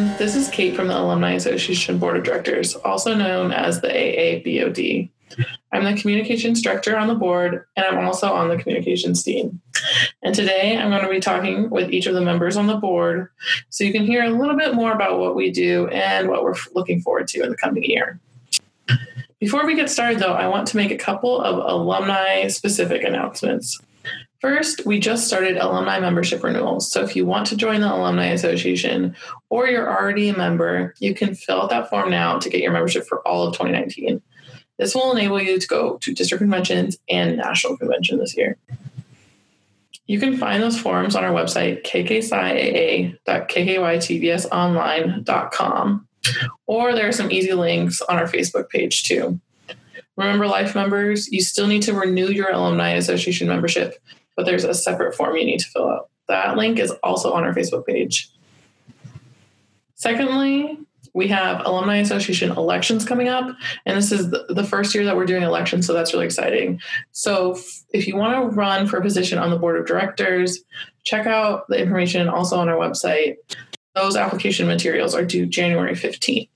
everyone. This is Kate from the Alumni Association Board of Directors, also known as the AABOD. I'm the communications director on the board, and I'm also on the communications team. And today I'm going to be talking with each of the members on the board so you can hear a little bit more about what we do and what we're looking forward to in the coming year. Before we get started, though, I want to make a couple of alumni specific announcements. First, we just started alumni membership renewals. So if you want to join the Alumni Association or you're already a member, you can fill out that form now to get your membership for all of 2019. This will enable you to go to district conventions and national convention this year. You can find those forms on our website, kkcaa.kkytvsonline.com, or there are some easy links on our Facebook page too. Remember, life members, you still need to renew your Alumni Association membership, but there's a separate form you need to fill out. That link is also on our Facebook page. Secondly, we have Alumni Association elections coming up, and this is the first year that we're doing elections, so that's really exciting. So, if you want to run for a position on the board of directors, check out the information also on our website. Those application materials are due January 15th.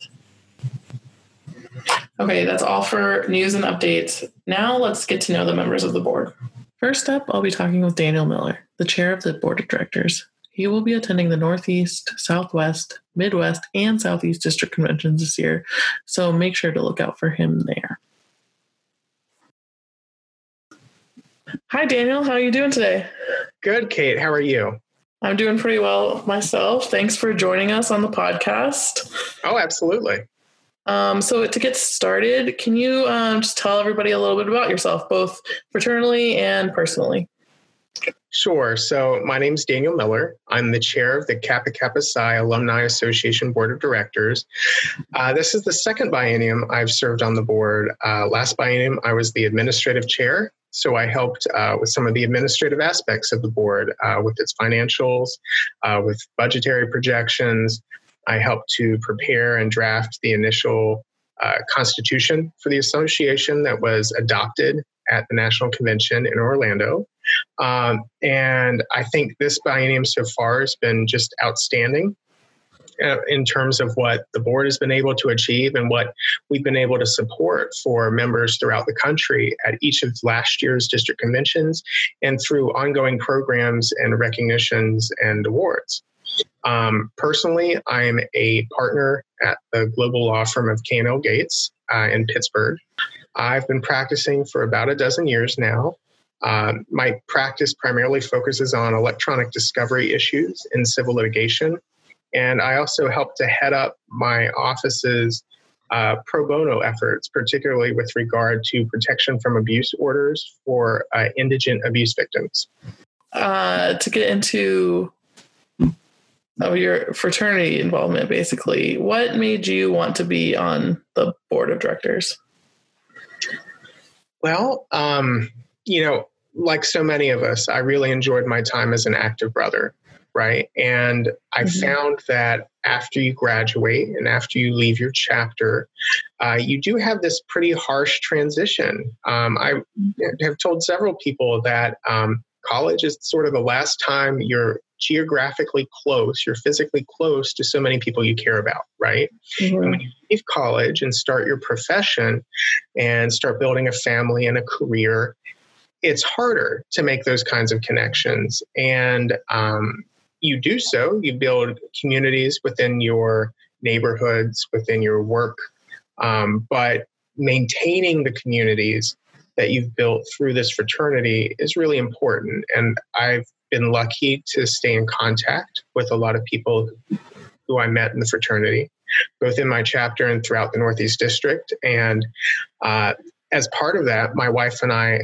Okay, that's all for news and updates. Now let's get to know the members of the board. First up, I'll be talking with Daniel Miller, the chair of the board of directors. He will be attending the Northeast, Southwest, Midwest, and Southeast district conventions this year, so make sure to look out for him there. Hi, Daniel. How are you doing today? Good, Kate. How are you? I'm doing pretty well myself. Thanks for joining us on the podcast. Oh, absolutely. Um, so, to get started, can you um, just tell everybody a little bit about yourself, both fraternally and personally? Sure. So my name is Daniel Miller. I'm the chair of the Kappa Kappa Psi Alumni Association Board of Directors. Uh, this is the second biennium I've served on the board. Uh, last biennium, I was the administrative chair. So I helped uh, with some of the administrative aspects of the board, uh, with its financials, uh, with budgetary projections. I helped to prepare and draft the initial uh, constitution for the association that was adopted at the National Convention in Orlando. Um, and I think this biennium so far has been just outstanding uh, in terms of what the board has been able to achieve and what we've been able to support for members throughout the country at each of last year's district conventions and through ongoing programs and recognitions and awards. Um, personally, I'm a partner at the global law firm of K&L Gates uh, in Pittsburgh. I've been practicing for about a dozen years now. Um, my practice primarily focuses on electronic discovery issues in civil litigation. And I also help to head up my office's uh, pro bono efforts, particularly with regard to protection from abuse orders for uh, indigent abuse victims. Uh, to get into oh, your fraternity involvement, basically, what made you want to be on the board of directors? Well, um, you know, like so many of us, I really enjoyed my time as an active brother, right? And I mm-hmm. found that after you graduate and after you leave your chapter, uh, you do have this pretty harsh transition. Um, I have told several people that um, college is sort of the last time you're geographically close, you're physically close to so many people you care about, right? Mm-hmm. And when you leave college and start your profession and start building a family and a career, it's harder to make those kinds of connections. And um, you do so, you build communities within your neighborhoods, within your work, um, but maintaining the communities that you've built through this fraternity is really important. And I've been lucky to stay in contact with a lot of people who I met in the fraternity, both in my chapter and throughout the Northeast District. And uh, as part of that, my wife and I,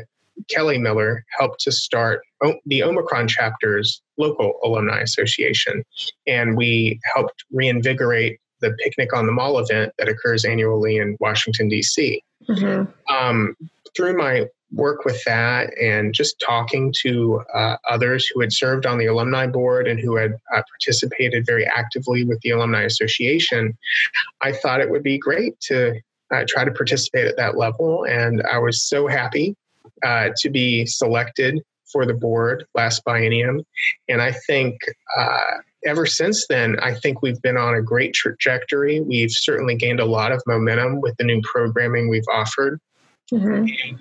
Kelly Miller, helped to start the Omicron chapter's local alumni association. And we helped reinvigorate the Picnic on the Mall event that occurs annually in Washington, D.C. Mm-hmm. Um, through my work with that and just talking to uh, others who had served on the alumni board and who had uh, participated very actively with the alumni association i thought it would be great to uh, try to participate at that level and i was so happy uh, to be selected for the board last biennium and i think uh, ever since then, I think we've been on a great trajectory. We've certainly gained a lot of momentum with the new programming we've offered. Mm-hmm.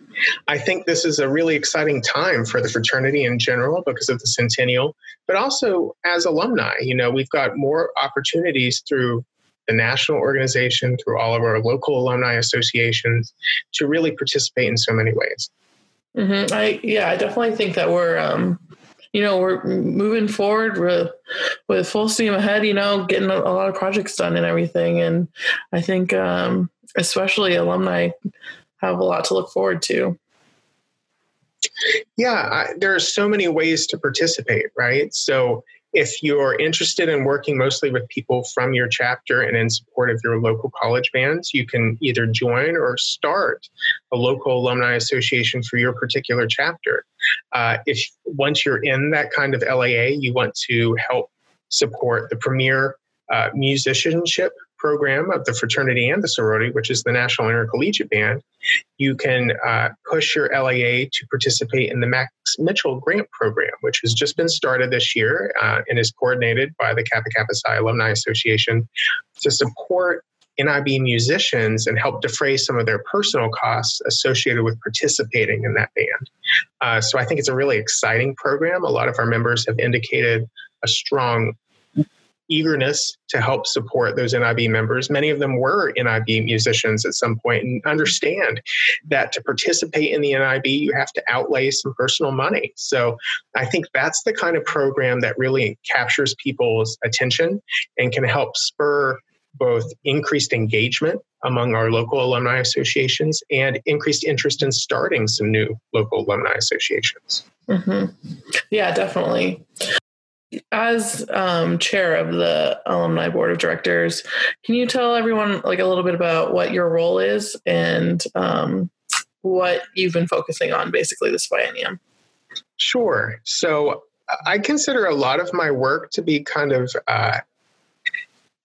I think this is a really exciting time for the fraternity in general because of the centennial, but also as alumni. You know, we've got more opportunities through the national organization, through all of our local alumni associations, to really participate in so many ways. Mm-hmm. I yeah, I definitely think that we're um, you know we're moving forward with with full steam ahead. You know, getting a, a lot of projects done and everything, and I think um, especially alumni have a lot to look forward to. Yeah, I, there are so many ways to participate, right? So if you're interested in working mostly with people from your chapter and in support of your local college bands, you can either join or start a local alumni association for your particular chapter. Uh, if once you're in that kind of LAA, you want to help support the premier uh, musicianship program of the fraternity and the sorority, which is the National Intercollegiate Band, you can uh, push your LAA to participate in the Max Mitchell Grant Program, which has just been started this year uh, and is coordinated by the Kappa Kappa Psi Alumni Association to support NIB musicians and help defray some of their personal costs associated with participating in that band. Uh, so I think it's a really exciting program. A lot of our members have indicated a strong eagerness to help support those NIB members. Many of them were NIB musicians at some point and understand that to participate in the NIB, you have to outlay some personal money. So I think that's the kind of program that really captures people's attention and can help spur both increased engagement among our local alumni associations and increased interest in starting some new local alumni associations. Mm-hmm. Yeah, definitely. As um, chair of the alumni board of directors, can you tell everyone like a little bit about what your role is and um, what you've been focusing on basically this biennium? Sure. So I consider a lot of my work to be kind of uh,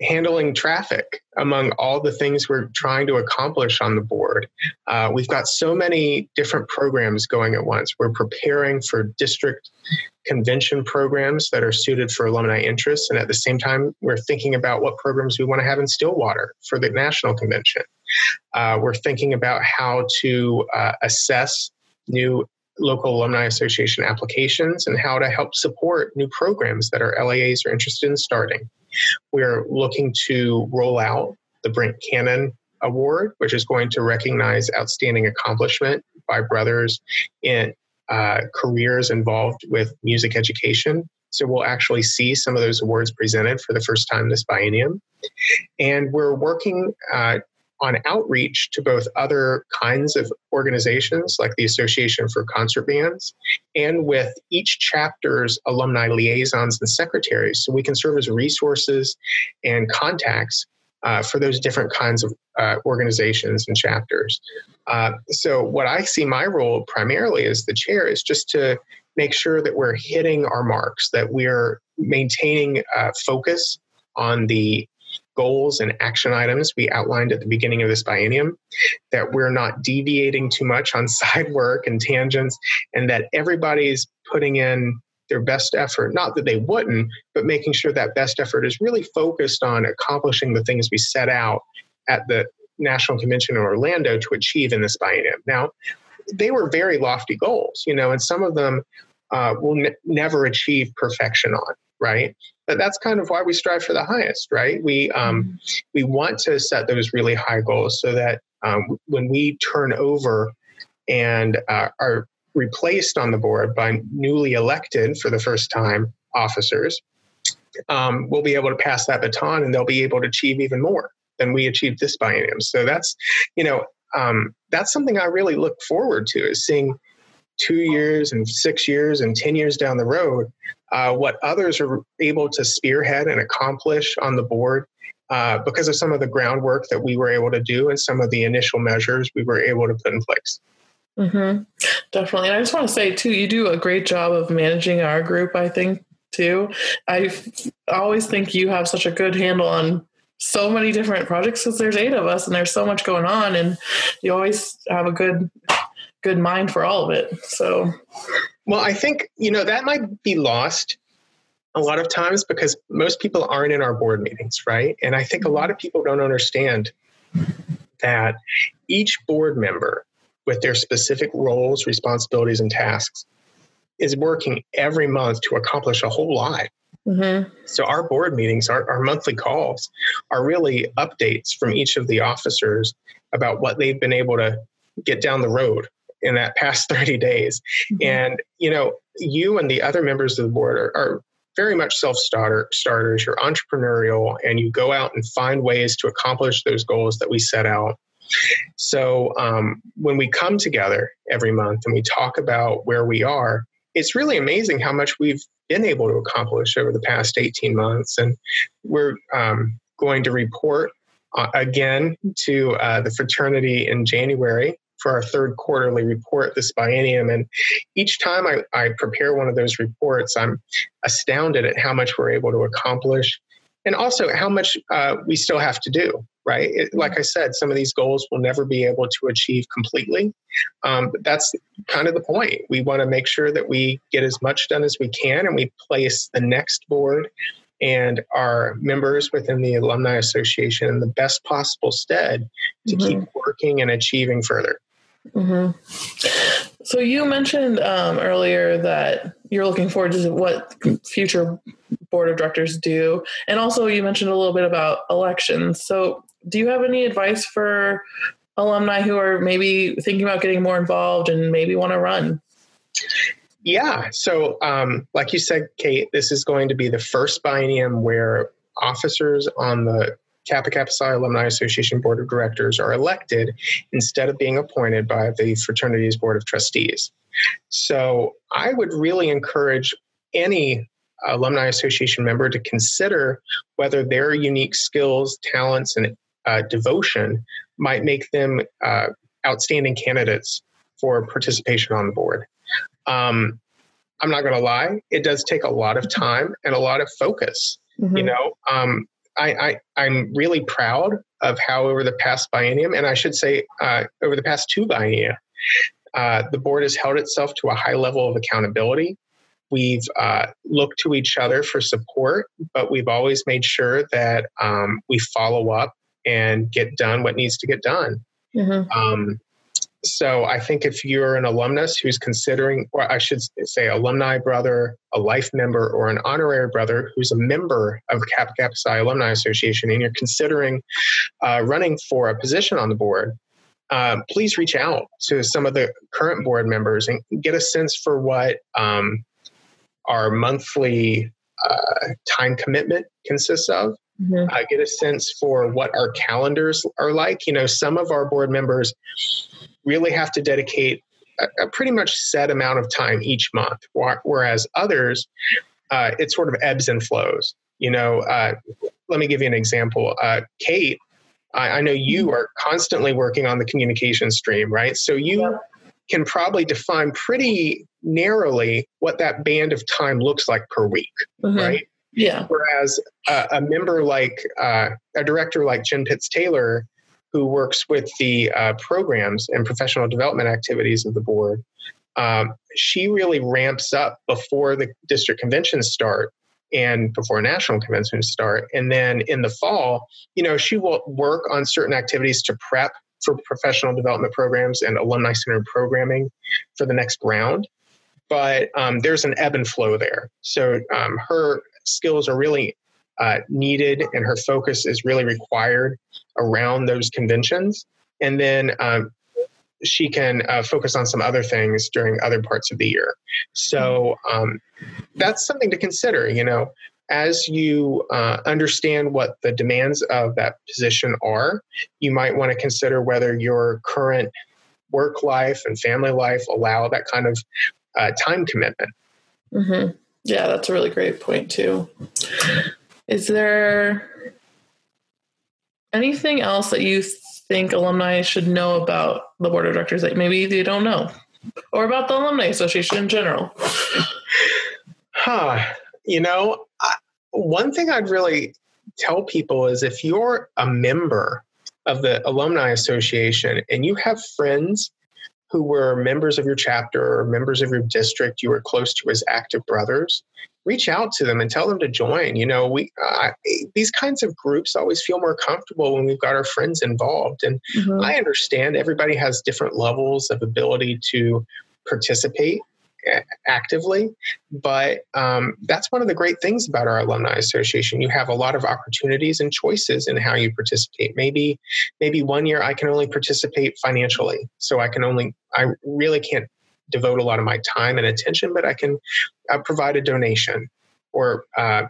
handling traffic among all the things we're trying to accomplish on the board. Uh, we've got so many different programs going at once. We're preparing for district convention programs that are suited for alumni interests. And at the same time, we're thinking about what programs we want to have in Stillwater for the national convention. Uh, we're thinking about how to uh, assess new local alumni association applications and how to help support new programs that our LAAs are interested in starting. We're looking to roll out the Brent Cannon Award, which is going to recognize outstanding accomplishment by brothers in uh, careers involved with music education. So we'll actually see some of those awards presented for the first time this biennium. And we're working uh, on outreach to both other kinds of organizations like the Association for Concert Bands and with each chapter's alumni liaisons and secretaries so we can serve as resources and contacts uh, for those different kinds of uh, organizations and chapters. Uh, so, what I see my role primarily as the chair is just to make sure that we're hitting our marks, that we're maintaining uh, focus on the goals and action items we outlined at the beginning of this biennium, that we're not deviating too much on side work and tangents, and that everybody's putting in their best effort. Not that they wouldn't, but making sure that best effort is really focused on accomplishing the things we set out at the National Convention in Orlando to achieve in this biennium. Now, they were very lofty goals, you know, and some of them uh, will ne- never achieve perfection on, right? But that's kind of why we strive for the highest, right? We um, mm-hmm. we want to set those really high goals so that um, when we turn over and uh, are replaced on the board by newly elected for the first time officers, um, we'll be able to pass that baton and they'll be able to achieve even more than we achieved this biennium. So that's, you know, um, that's something I really look forward to is seeing two years and six years and 10 years down the road, uh, what others are able to spearhead and accomplish on the board uh, because of some of the groundwork that we were able to do and some of the initial measures we were able to put in place. Mm-hmm. Definitely. And I just want to say, too, you do a great job of managing our group, I think, too. I always think you have such a good handle on so many different projects because there's eight of us and there's so much going on and you always have a good good mind for all of it so well i think you know that might be lost a lot of times because most people aren't in our board meetings, right? And I think a lot of people don't understand that each board member with their specific roles, responsibilities, and tasks is working every month to accomplish a whole lot. Mm-hmm. So our board meetings, our, our monthly calls, are really updates from each of the officers about what they've been able to get down the road in that past 30 days. Mm-hmm. And, you know, you and the other members of the board are, are very much self starters. You're entrepreneurial and you go out and find ways to accomplish those goals that we set out. So um, when we come together every month and we talk about where we are, it's really amazing how much we've been able to accomplish over the past 18 months. And we're um, going to report uh, again to uh, the fraternity in January for our third quarterly report this biennium. And each time I, I prepare one of those reports, I'm astounded at how much we're able to accomplish and also how much uh, we still have to do right? It, like i said some of these goals will never be able to achieve completely. Um, but that's kind of the point. We want to make sure that we get as much done as we can and we place the next board and our members within the alumni association in the best possible stead to mm-hmm. keep working and achieving further mm-hmm. so you mentioned um, earlier that you're looking forward to what future board of directors do and also you mentioned a little bit about elections so do you have any advice for alumni who are maybe thinking about getting more involved and maybe want to run yeah. So, um, like you said, Kate, this is going to be the first biennium where officers on the Kappa Kappa Psi Alumni Association Board of Directors are elected instead of being appointed by the fraternity's Board of Trustees. So, I would really encourage any Alumni Association member to consider whether their unique skills, talents, and uh, devotion might make them uh, outstanding candidates for participation on the board. Um, I'm not going to lie, it does take a lot of time and a lot of focus. Mm-hmm. You know, um, I, I am really proud of how over the past biennium, and I should say uh, over the past two biennia, uh, the board has held itself to a high level of accountability. We've uh, looked to each other for support, but we've always made sure that um, we follow up and get done what needs to get done. Mm-hmm. Um, so I think if you're an alumnus who's considering, or I should say, alumni brother, a life member, or an honorary brother who's a member of Kappa Psi Alumni Association, and you're considering uh, running for a position on the board, uh, please reach out to some of the current board members and get a sense for what um, our monthly uh, time commitment consists of. Mm-hmm. Uh, get a sense for what our calendars are like. You know, some of our board members really have to dedicate a, a pretty much set amount of time each month, whereas others, uh, it sort of ebbs and flows. You know, uh, let me give you an example. Uh, Kate, I, I, know you are constantly working on the communication stream, right? So you yeah. can probably define pretty narrowly what that band of time looks like per week, mm-hmm. right? Yeah. Whereas uh, a member like uh, a director like Jen Pitts Taylor who works with the uh, programs and professional development activities of the board, um, she really ramps up before the district conventions start and before national conventions start. And then in the fall, you know, she will work on certain activities to prep for professional development programs and alumni centered programming for the next round. But um, there's an ebb and flow there. So um, her skills are really uh, needed and her focus is really required around those conventions. And then um, she can uh, focus on some other things during other parts of the year. So um, that's something to consider, you know, as you uh, understand what the demands of that position are, you might want to consider whether your current work life and family life allow that kind of uh, time commitment. Mm-hmm. Yeah, that's a really great point, too. Is there anything else that you think alumni should know about the board of directors that maybe they don't know? Or about the Alumni Association in general? Huh. You know, one thing I'd really tell people is if you're a member of the Alumni Association and you have friends who were members of your chapter or members of your district you were close to as active brothers, reach out to them and tell them to join. You know, we uh, these kinds of groups always feel more comfortable when we've got our friends involved. And mm-hmm. I understand everybody has different levels of ability to participate actively. But um, that's one of the great things about our alumni association. You have a lot of opportunities and choices in how you participate. Maybe, maybe one year I can only participate financially, so I can only I really can't devote a lot of my time and attention, but I can uh, provide a donation or uh,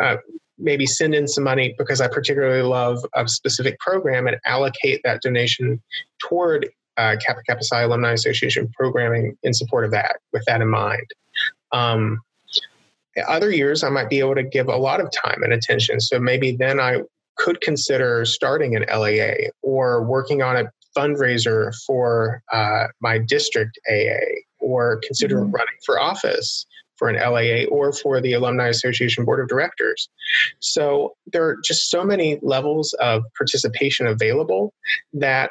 uh, maybe send in some money because I particularly love a specific program and allocate that donation toward uh, Kappa Kappa Psi Alumni Association programming in support of that, with that in mind. Um, other years, I might be able to give a lot of time and attention. So maybe then I could consider starting an LAA or working on a fundraiser for uh, my district AA or consider mm-hmm. running for office for an LAA or for the Alumni Association Board of Directors. So there are just so many levels of participation available that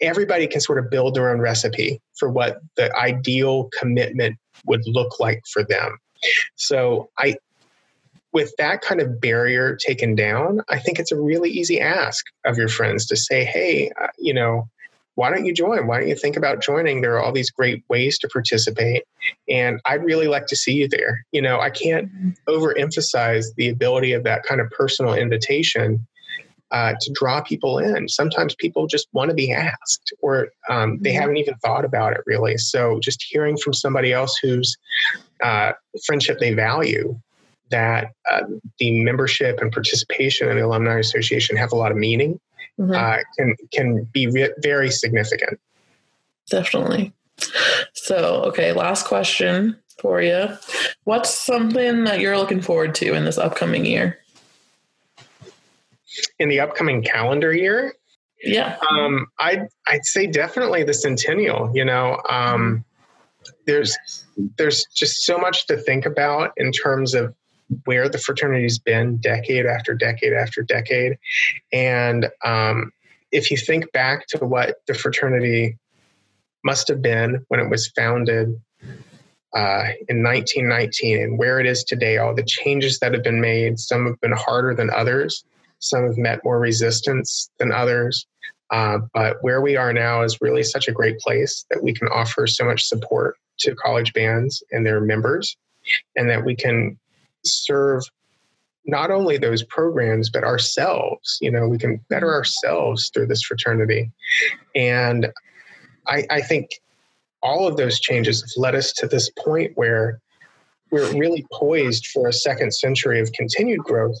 everybody can sort of build their own recipe for what the ideal commitment would look like for them. So I with that kind of barrier taken down, I think it's a really easy ask of your friends to say, "Hey, uh, you know, why don't you join? Why don't you think about joining? There are all these great ways to participate, and I'd really like to see you there." You know, I can't mm-hmm. overemphasize the ability of that kind of personal invitation uh, to draw people in. Sometimes people just want to be asked, or um, they mm-hmm. haven't even thought about it really. So just hearing from somebody else whose uh, friendship they value, that uh, the membership and participation in the alumni association have a lot of meaning, mm-hmm. Uh, can can be re- very significant. Definitely. So, okay, last question for you. What's something that you're looking forward to in this upcoming year? in the upcoming calendar year, yeah, um, I'd I'd say definitely the centennial. You know, um, there's there's just so much to think about in terms of where the fraternity's been decade after decade after decade, and um, if you think back to what the fraternity must have been when it was founded uh, in 1919 and where it is today, all the changes that have been made, some have been harder than others. Some have met more resistance than others. Uh, but where we are now is really such a great place that we can offer so much support to college bands and their members, and that we can serve not only those programs but ourselves. You know, we can better ourselves through this fraternity, and I, I think all of those changes have led us to this point where we're really poised for a second century of continued growth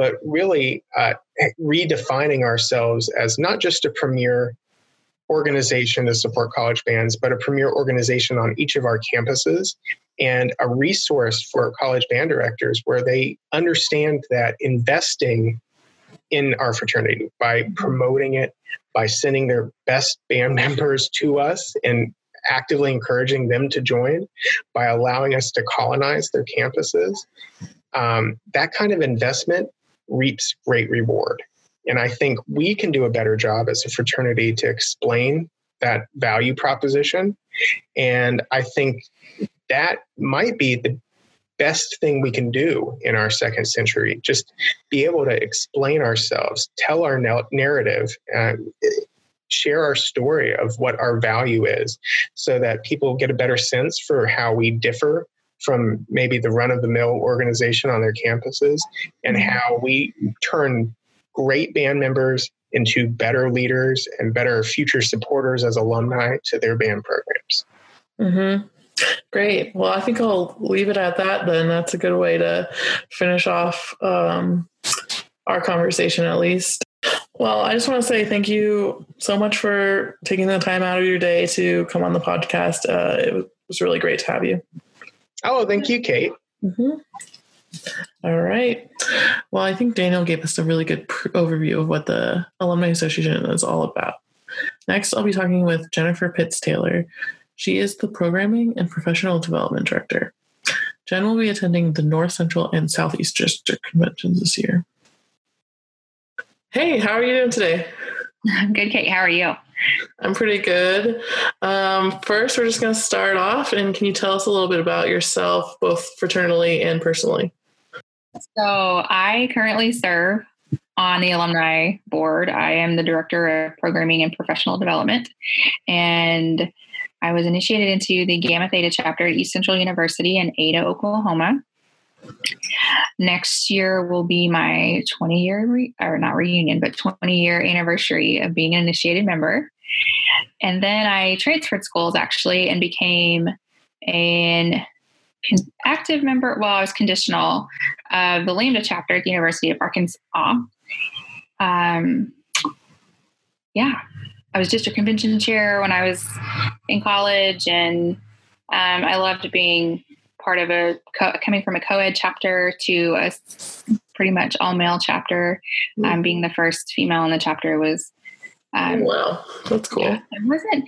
but really uh, redefining ourselves as not just a premier organization to support college bands, but a premier organization on each of our campuses and a resource for college band directors where they understand that investing in our fraternity by promoting it, by sending their best band members to us and actively encouraging them to join, by allowing us to colonize their campuses. Um, that kind of investment reaps great reward. And I think we can do a better job as a fraternity to explain that value proposition. And I think that might be the best thing we can do in our second century. Just be able to explain ourselves, tell our narrative, uh, share our story of what our value is so that people get a better sense for how we differ from maybe the run of the mill organization on their campuses and mm-hmm. how we turn great band members into better leaders and better future supporters as alumni to their band programs. Mm-hmm. Great. Well, I think I'll leave it at that then. That's a good way to finish off um, our conversation, at least. Well, I just want to say thank you so much for taking the time out of your day to come on the podcast. Uh, it was really great to have you. Oh, thank you, Kate. Mm-hmm. All right. Well, I think Daniel gave us a really good pr- overview of what the Alumni Association is all about. Next, I'll be talking with Jennifer Pitts Taylor. She is the Programming and Professional Development Director. Jen will be attending the North Central and Southeast District conventions this year. Hey, how are you doing today? I'm good, Kate. How are you? I'm pretty good. Um, first, we're just going to start off, and can you tell us a little bit about yourself, both fraternally and personally? So, I currently serve on the alumni board. I am the director of programming and professional development, and I was initiated into the Gamma Theta chapter at East Central University in Ada, Oklahoma. Next year will be my 20 year, re- or not reunion, but 20 year anniversary of being an initiated member. And then I transferred schools actually and became an active member. Well, I was conditional of the Lambda chapter at the University of Arkansas. Um, yeah, I was district convention chair when I was in college, and um, I loved being part of a coming from a co-ed chapter to a pretty much all male chapter. Mm-hmm. Um, being the first female in the chapter was um, wow, that's cool. Yeah, it wasn't.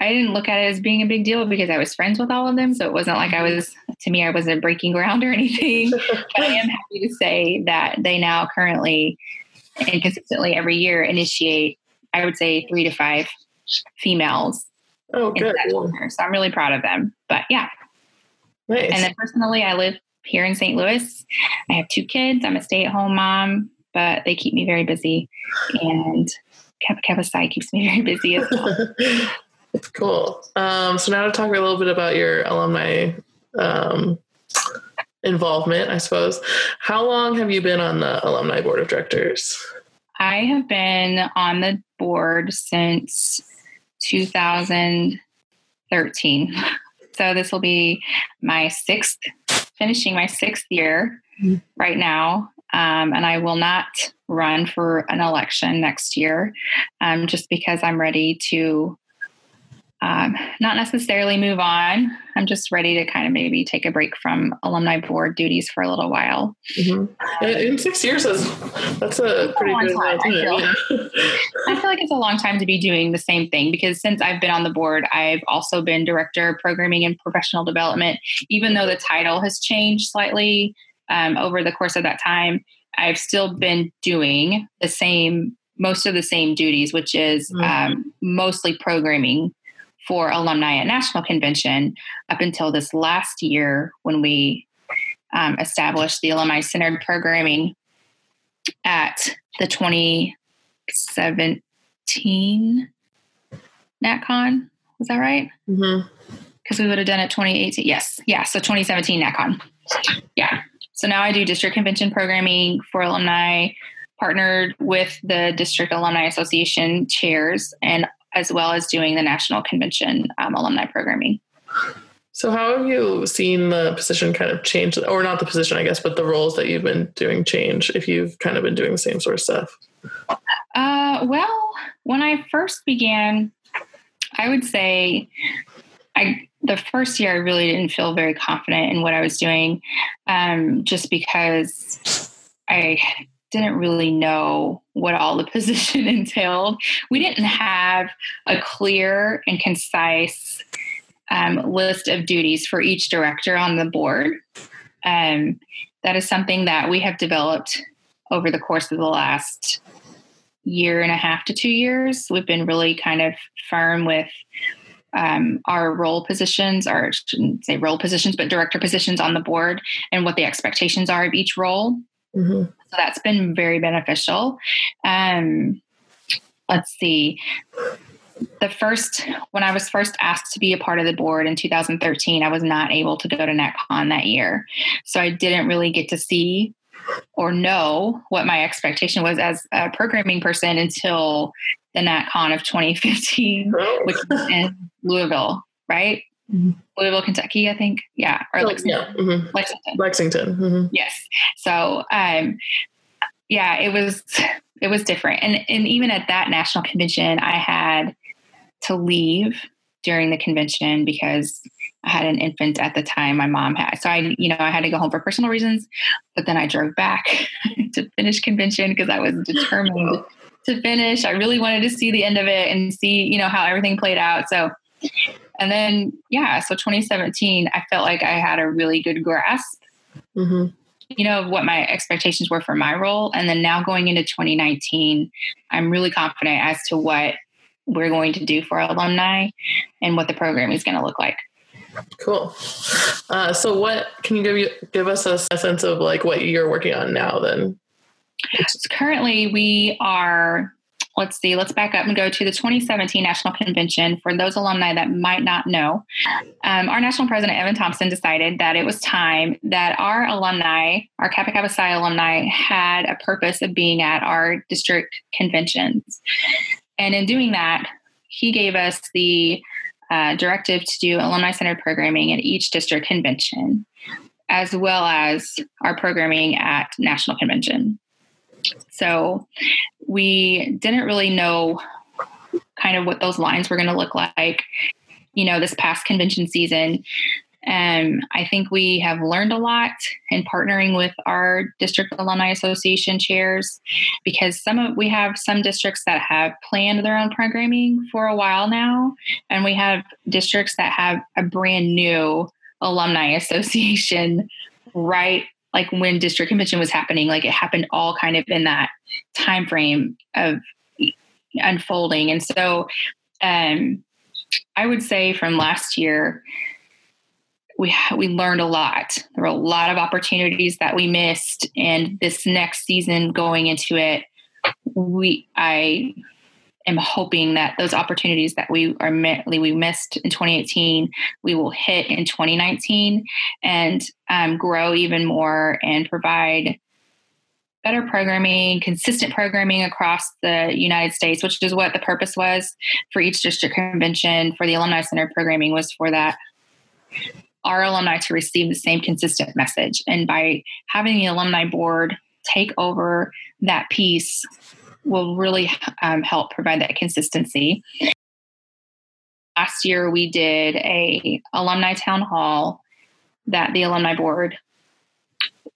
I didn't look at it as being a big deal because I was friends with all of them, so it wasn't like I was. To me, I wasn't breaking ground or anything. but I am happy to say that they now currently and consistently every year initiate. I would say three to five females. Oh, good. So I'm really proud of them. But yeah, Nice. And then personally, I live here in St. Louis. I have two kids. I'm a stay at home mom, but they keep me very busy. And Kappa Psi keeps me very busy as well. cool. Um, so now to talk a little bit about your alumni um, involvement, I suppose. How long have you been on the alumni board of directors? I have been on the board since 2013. So this will be my sixth, finishing my sixth year mm-hmm. right now. Um, and I will not run for an election next year um, just because I'm ready to um, not necessarily move on. I'm just ready to kind of maybe take a break from alumni board duties for a little while. Mm-hmm. Yeah, in six years, that's, that's a pretty good time. I feel. I feel like it's a long time to be doing the same thing because since I've been on the board, I've also been director of programming and professional development. Even though the title has changed slightly um, over the course of that time, I've still been doing the same most of the same duties, which is mm-hmm. um, mostly programming for alumni at National Convention up until this last year when we um, established the alumni centered programming at the 2017 NatCon. Was that right? Mm-hmm. Because we would have done it 2018. Yes. Yeah. So 2017 NatCon. Yeah. So now I do district convention programming for alumni, partnered with the District Alumni Association chairs and as well as doing the national convention um, alumni programming. So, how have you seen the position kind of change, or not the position, I guess, but the roles that you've been doing change if you've kind of been doing the same sort of stuff? Uh, well, when I first began, I would say I the first year I really didn't feel very confident in what I was doing, um, just because I didn't really know what all the position entailed. We didn't have a clear and concise um, list of duties for each director on the board. Um, that is something that we have developed over the course of the last year and a half to two years. We've been really kind of firm with um, our role positions, or I shouldn't say role positions, but director positions on the board and what the expectations are of each role. Mm-hmm. So that's been very beneficial. Um, let's see. The first, when I was first asked to be a part of the board in 2013, I was not able to go to NatCon that year. So I didn't really get to see or know what my expectation was as a programming person until the NatCon of 2015, which was in Louisville, right? Mm-hmm. Louisville, Kentucky, I think. Yeah, or oh, Lexington. Yeah. Mm-hmm. Lexington. Lexington. Mm-hmm. Yes. So, um, yeah, it was it was different, and and even at that national convention, I had to leave during the convention because I had an infant at the time. My mom had, so I, you know, I had to go home for personal reasons. But then I drove back to finish convention because I was determined to finish. I really wanted to see the end of it and see, you know, how everything played out. So and then, yeah, so 2017, I felt like I had a really good grasp, mm-hmm. you know, of what my expectations were for my role. And then now going into 2019, I'm really confident as to what we're going to do for our alumni and what the program is going to look like. Cool. Uh, so, what can you give you give us a, a sense of like what you're working on now? Then, so currently we are let's see, let's back up and go to the 2017 National Convention. For those alumni that might not know, um, our national president, Evan Thompson, decided that it was time that our alumni, our Kappa Kappa Psi alumni, had a purpose of being at our district conventions. And in doing that, he gave us the uh, directive to do alumni centered programming at each district convention, as well as our programming at national convention. So we didn't really know kind of what those lines were going to look like, you know, this past convention season. Um, I think we have learned a lot in partnering with our district alumni association chairs because some of we have some districts that have planned their own programming for a while now, and we have districts that have a brand new alumni association right like when district convention was happening like it happened all kind of in that time frame of unfolding. And so um, i would say from last year we we learned a lot. There were a lot of opportunities that we missed and this next season going into it we i am hoping that those opportunities that we are we missed in 2018 we will hit in 2019 and um, grow even more and provide better programming consistent programming across the united states which is what the purpose was for each district convention for the alumni center programming was for that our alumni to receive the same consistent message. And by having the alumni board take over that piece will really um, help provide that consistency. Last year, we did a alumni town hall that the alumni board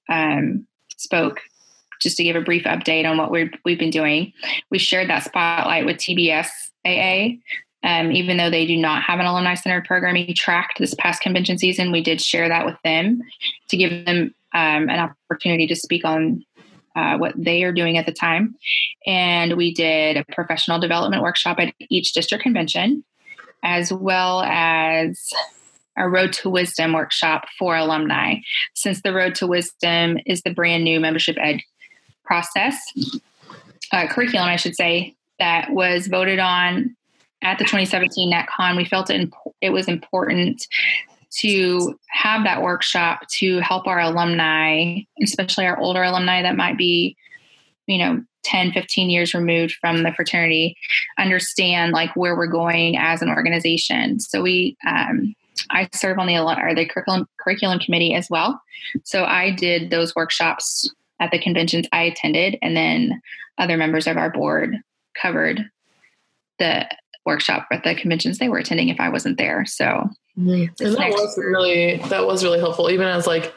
um, spoke just to give a brief update on what we have we've been doing. We shared that spotlight with TBS AA. Um, even though they do not have an alumni centered programming track this past convention season, we did share that with them to give them um, an opportunity to speak on uh, what they are doing at the time. And we did a professional development workshop at each district convention, as well as a Road to Wisdom workshop for alumni. Since the Road to Wisdom is the brand new membership ed process, uh, curriculum, I should say, that was voted on at the 2017 NatCon, we felt it, it was important to have that workshop to help our alumni, especially our older alumni that might be, you know, 10, 15 years removed from the fraternity, understand like where we're going as an organization. So we, um, I serve on the or the curriculum curriculum committee as well. So I did those workshops at the conventions I attended, and then other members of our board covered the workshop at the conventions they were attending if I wasn't there. So Mm-hmm. And that was really that was really helpful, even as like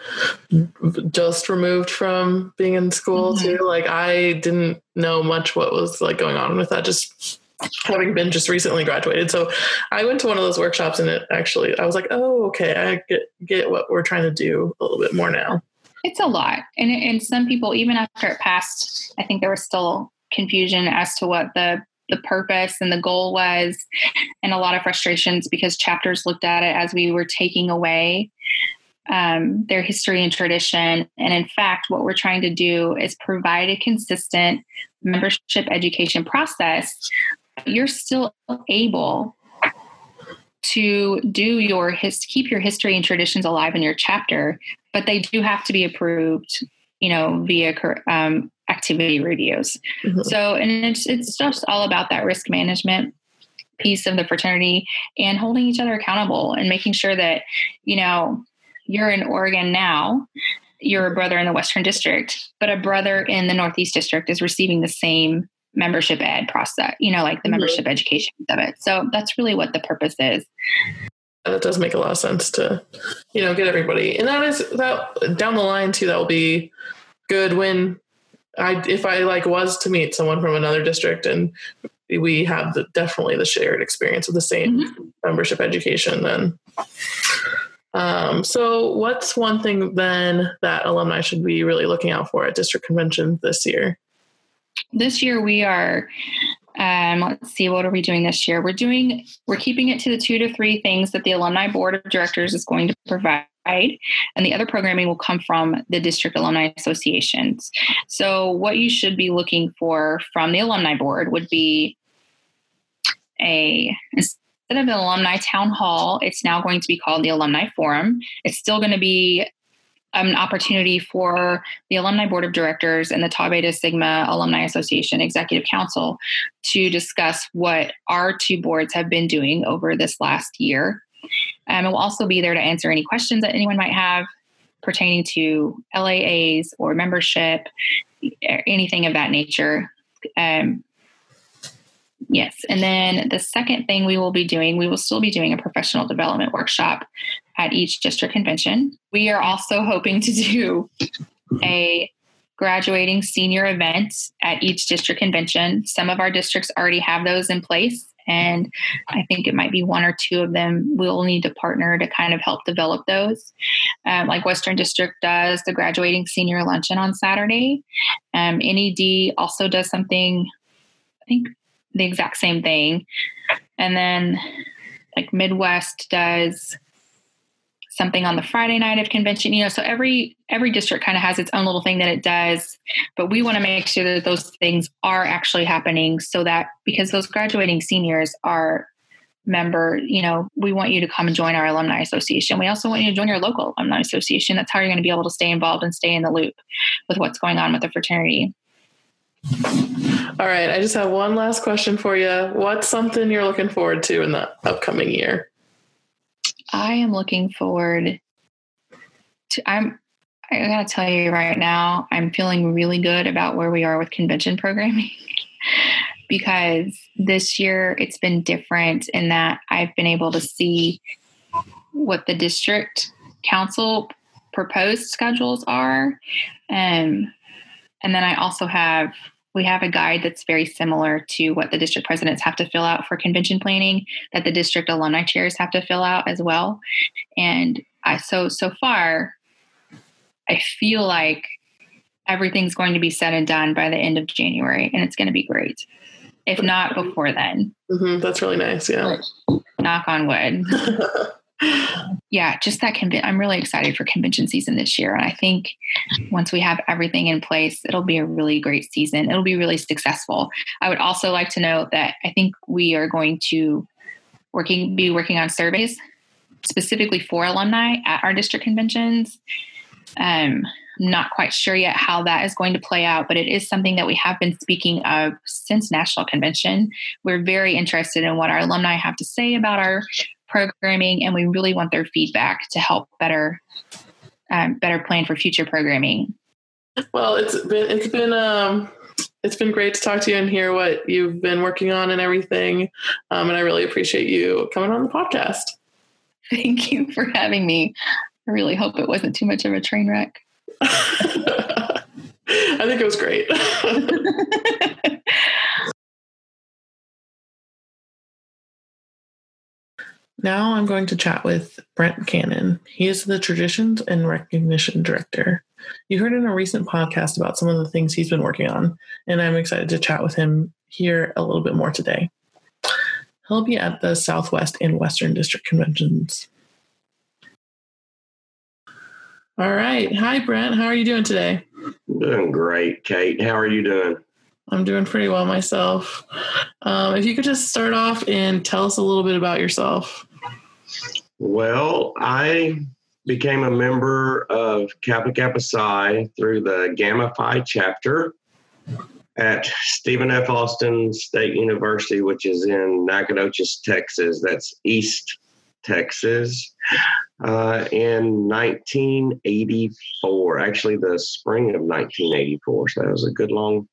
just removed from being in school mm-hmm. too. Like I didn't know much what was like going on with that. Just having been just recently graduated, so I went to one of those workshops, and it actually I was like, oh, okay, I get get what we're trying to do a little bit more now. It's a lot, and and some people even after it passed, I think there was still confusion as to what the the purpose and the goal was, and a lot of frustrations because chapters looked at it as we were taking away um, their history and tradition. And in fact, what we're trying to do is provide a consistent membership education process. You're still able to do your his keep your history and traditions alive in your chapter, but they do have to be approved, you know, via um, activity reviews. Mm-hmm. So, and it's, it's just all about that risk management piece of the fraternity and holding each other accountable and making sure that, you know, you're in Oregon now, you're a brother in the Western District, but a brother in the Northeast District is receiving the same membership ed process, you know, like the mm-hmm. membership education of it. So that's really what the purpose is. That does make a lot of sense to, you know, get everybody. And that is that down the line too, that will be good when I if I like was to meet someone from another district and we have the, definitely the shared experience of the same mm-hmm. membership education then um, so what's one thing then that alumni should be really looking out for at district convention this year this year we are Um, let's see, what are we doing this year? We're doing, we're keeping it to the two to three things that the alumni board of directors is going to provide. And the other programming will come from the district alumni associations. So, what you should be looking for from the alumni board would be a instead of an alumni town hall, it's now going to be called the alumni forum. It's still going to be an opportunity for the alumni board of directors and the Tau Beta Sigma Alumni Association Executive Council to discuss what our two boards have been doing over this last year. Um, we'll also be there to answer any questions that anyone might have pertaining to LAAs or membership, anything of that nature. Um, yes. And then the second thing we will be doing, we will still be doing a professional development workshop at each district convention. We are also hoping to do a graduating senior event at each district convention. Some of our districts already have those in place. And I think it might be one or two of them we'll need to partner to kind of help develop those. Um, like Western District does the graduating senior luncheon on Saturday. Um, NED also does something, I think the exact same thing. And then like Midwest does something on the Friday night of convention, you know, so every every district kind of has its own little thing that it does, but we want to make sure that those things are actually happening so that because those graduating seniors are member, you know, we want you to come and join our alumni association. We also want you to join your local alumni association. That's how you're going to be able to stay involved and stay in the loop with what's going on with the fraternity. All right, I just have one last question for you. What's something you're looking forward to in the upcoming year? I am looking forward to I'm I gotta tell you right now, I'm feeling really good about where we are with convention programming because this year it's been different in that I've been able to see what the district council proposed schedules are. Um, and then I also have we have a guide that's very similar to what the district presidents have to fill out for convention planning that the district alumni chairs have to fill out as well. And i so so far i feel like everything's going to be said and done by the end of january and it's going to be great. If not before then. Mm-hmm, that's really nice yeah. Knock on wood yeah, just that convention. I'm really excited for convention season this year. And I think once we have everything in place, it'll be a really great season. It'll be really successful. I would also like to note that I think we are going to working be working on surveys specifically for alumni at our district conventions. Um, I'm not quite sure yet how that is going to play out, but it is something that we have been speaking of since National Convention. We're very interested in what our alumni have to say about our programming, and we really want their feedback to help better um, better plan for future programming. Well, it's been it's been um, it's been great to talk to you and hear what you've been working on and everything, um, and I really appreciate you coming on the podcast. Thank you for having me. I really hope it wasn't too much of a train wreck. I think it was great. Now I'm going to chat with Brent Cannon. He is the Traditions and Recognition Director. You heard in a recent podcast about some of the things he's been working on, and I'm excited to chat with him here a little bit more today. He'll be at the Southwest and Western District conventions. All right. Hi, Brent. How are you doing today? Doing great, Kate. How are you doing? I'm doing pretty well myself. Um, if you could just start off and tell us a little bit about yourself. Well, I became a member of Kappa Kappa Psi through the Gamma Phi chapter at Stephen F. Austin State University, which is in Nacogdoches, Texas. That's East Texas. Uh, in 1984, actually, the spring of 1984. So that was a good long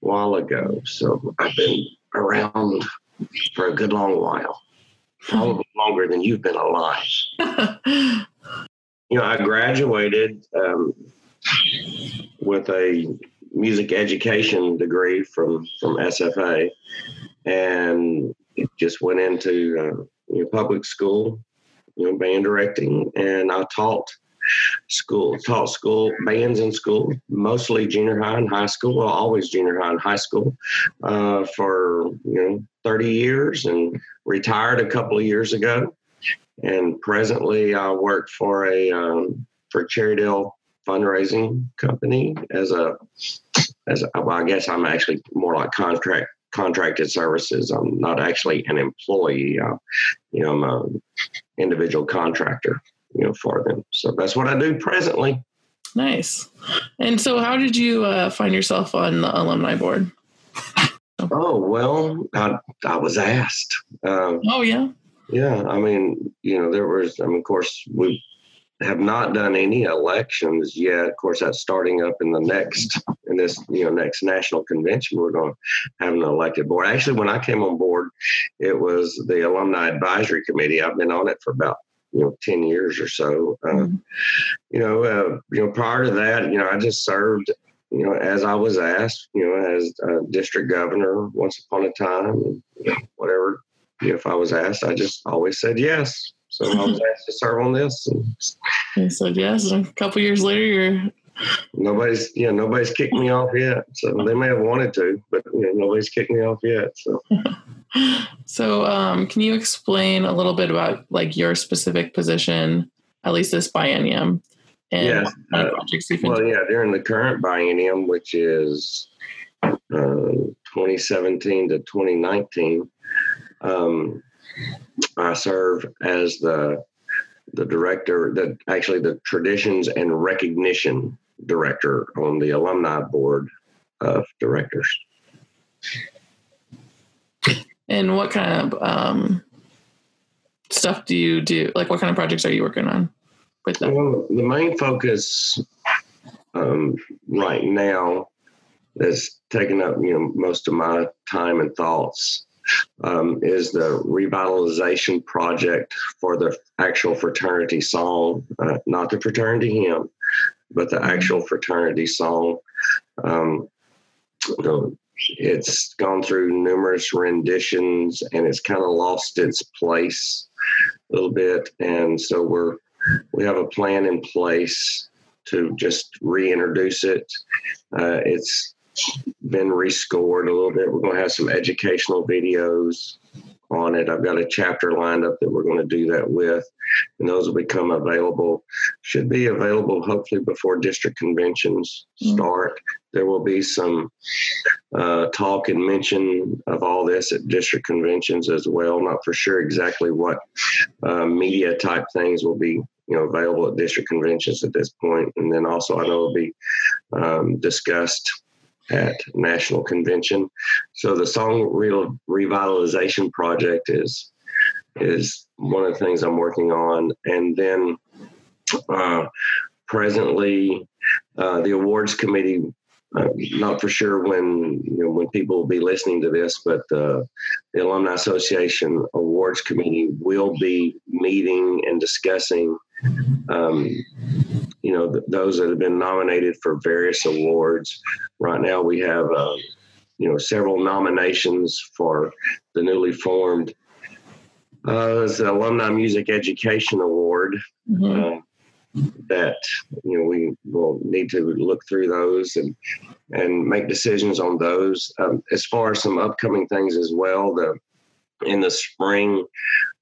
while ago. So I've been around for a good long while probably longer than you've been alive. you know, I graduated um, with a music education degree from from SFA, and just went into uh, you know, public school, you know, band directing, and I taught school, taught school bands in school, mostly junior high and high school. Well, always junior high and high school uh, for you know 30 years, and retired a couple of years ago. And presently, I work for a um, for Cherrydale fundraising company as a as a, well, I guess I'm actually more like contract contracted services. I'm not actually an employee. You know, I'm an individual contractor. You know, for them. So that's what I do presently. Nice. And so, how did you uh, find yourself on the alumni board? Oh well, I I was asked. Um, oh yeah. Yeah, I mean, you know, there was. I mean, of course, we have not done any elections yet. Of course, that's starting up in the next in this you know next national convention. We're going to have an elected board. Actually, when I came on board, it was the alumni advisory committee. I've been on it for about you know 10 years or so uh, mm-hmm. you know uh, you know prior to that you know i just served you know as i was asked you know as a district governor once upon a time and, you know, whatever you know, if i was asked i just always said yes so I was asked to serve on this. And said yes. And a couple years later, you're. Nobody's, yeah, nobody's kicked me off yet. So they may have wanted to, but you know, nobody's kicked me off yet. So. so, um, can you explain a little bit about like your specific position, at least this biennium, and yes. Uh, projects you've Well, yeah, during the current biennium, which is uh, 2017 to 2019. Um, I serve as the the director, that actually the traditions and recognition director on the alumni board of directors. And what kind of um, stuff do you do? Like, what kind of projects are you working on with them? Well, the main focus um, right now that's taking up you know most of my time and thoughts um, is the revitalization project for the actual fraternity song, uh, not the fraternity hymn, but the actual fraternity song. Um, know, it's gone through numerous renditions and it's kind of lost its place a little bit. And so we're we have a plan in place to just reintroduce it. Uh, it's been rescored a little bit. We're going to have some educational videos on it. I've got a chapter lined up that we're going to do that with, and those will become available. Should be available hopefully before district conventions mm-hmm. start. Mm-hmm. There will be some uh, talk and mention of all this at district conventions as well. Not for sure exactly what uh, media type things will be you know available at district conventions at this point, and then also I know it'll be um, discussed at national convention. So the song Re- revitalization project is is one of the things I'm working on, and then uh, presently uh, the awards committee. Uh, not for sure when you know when people will be listening to this, but uh, the Alumni Association Awards Committee will be meeting and discussing um, you know, th- those that have been nominated for various awards. Right now, we have, uh, you know, several nominations for the newly formed uh, the Alumni Music Education Award. Mm-hmm. That you know we will need to look through those and and make decisions on those. Um, as far as some upcoming things as well, the in the spring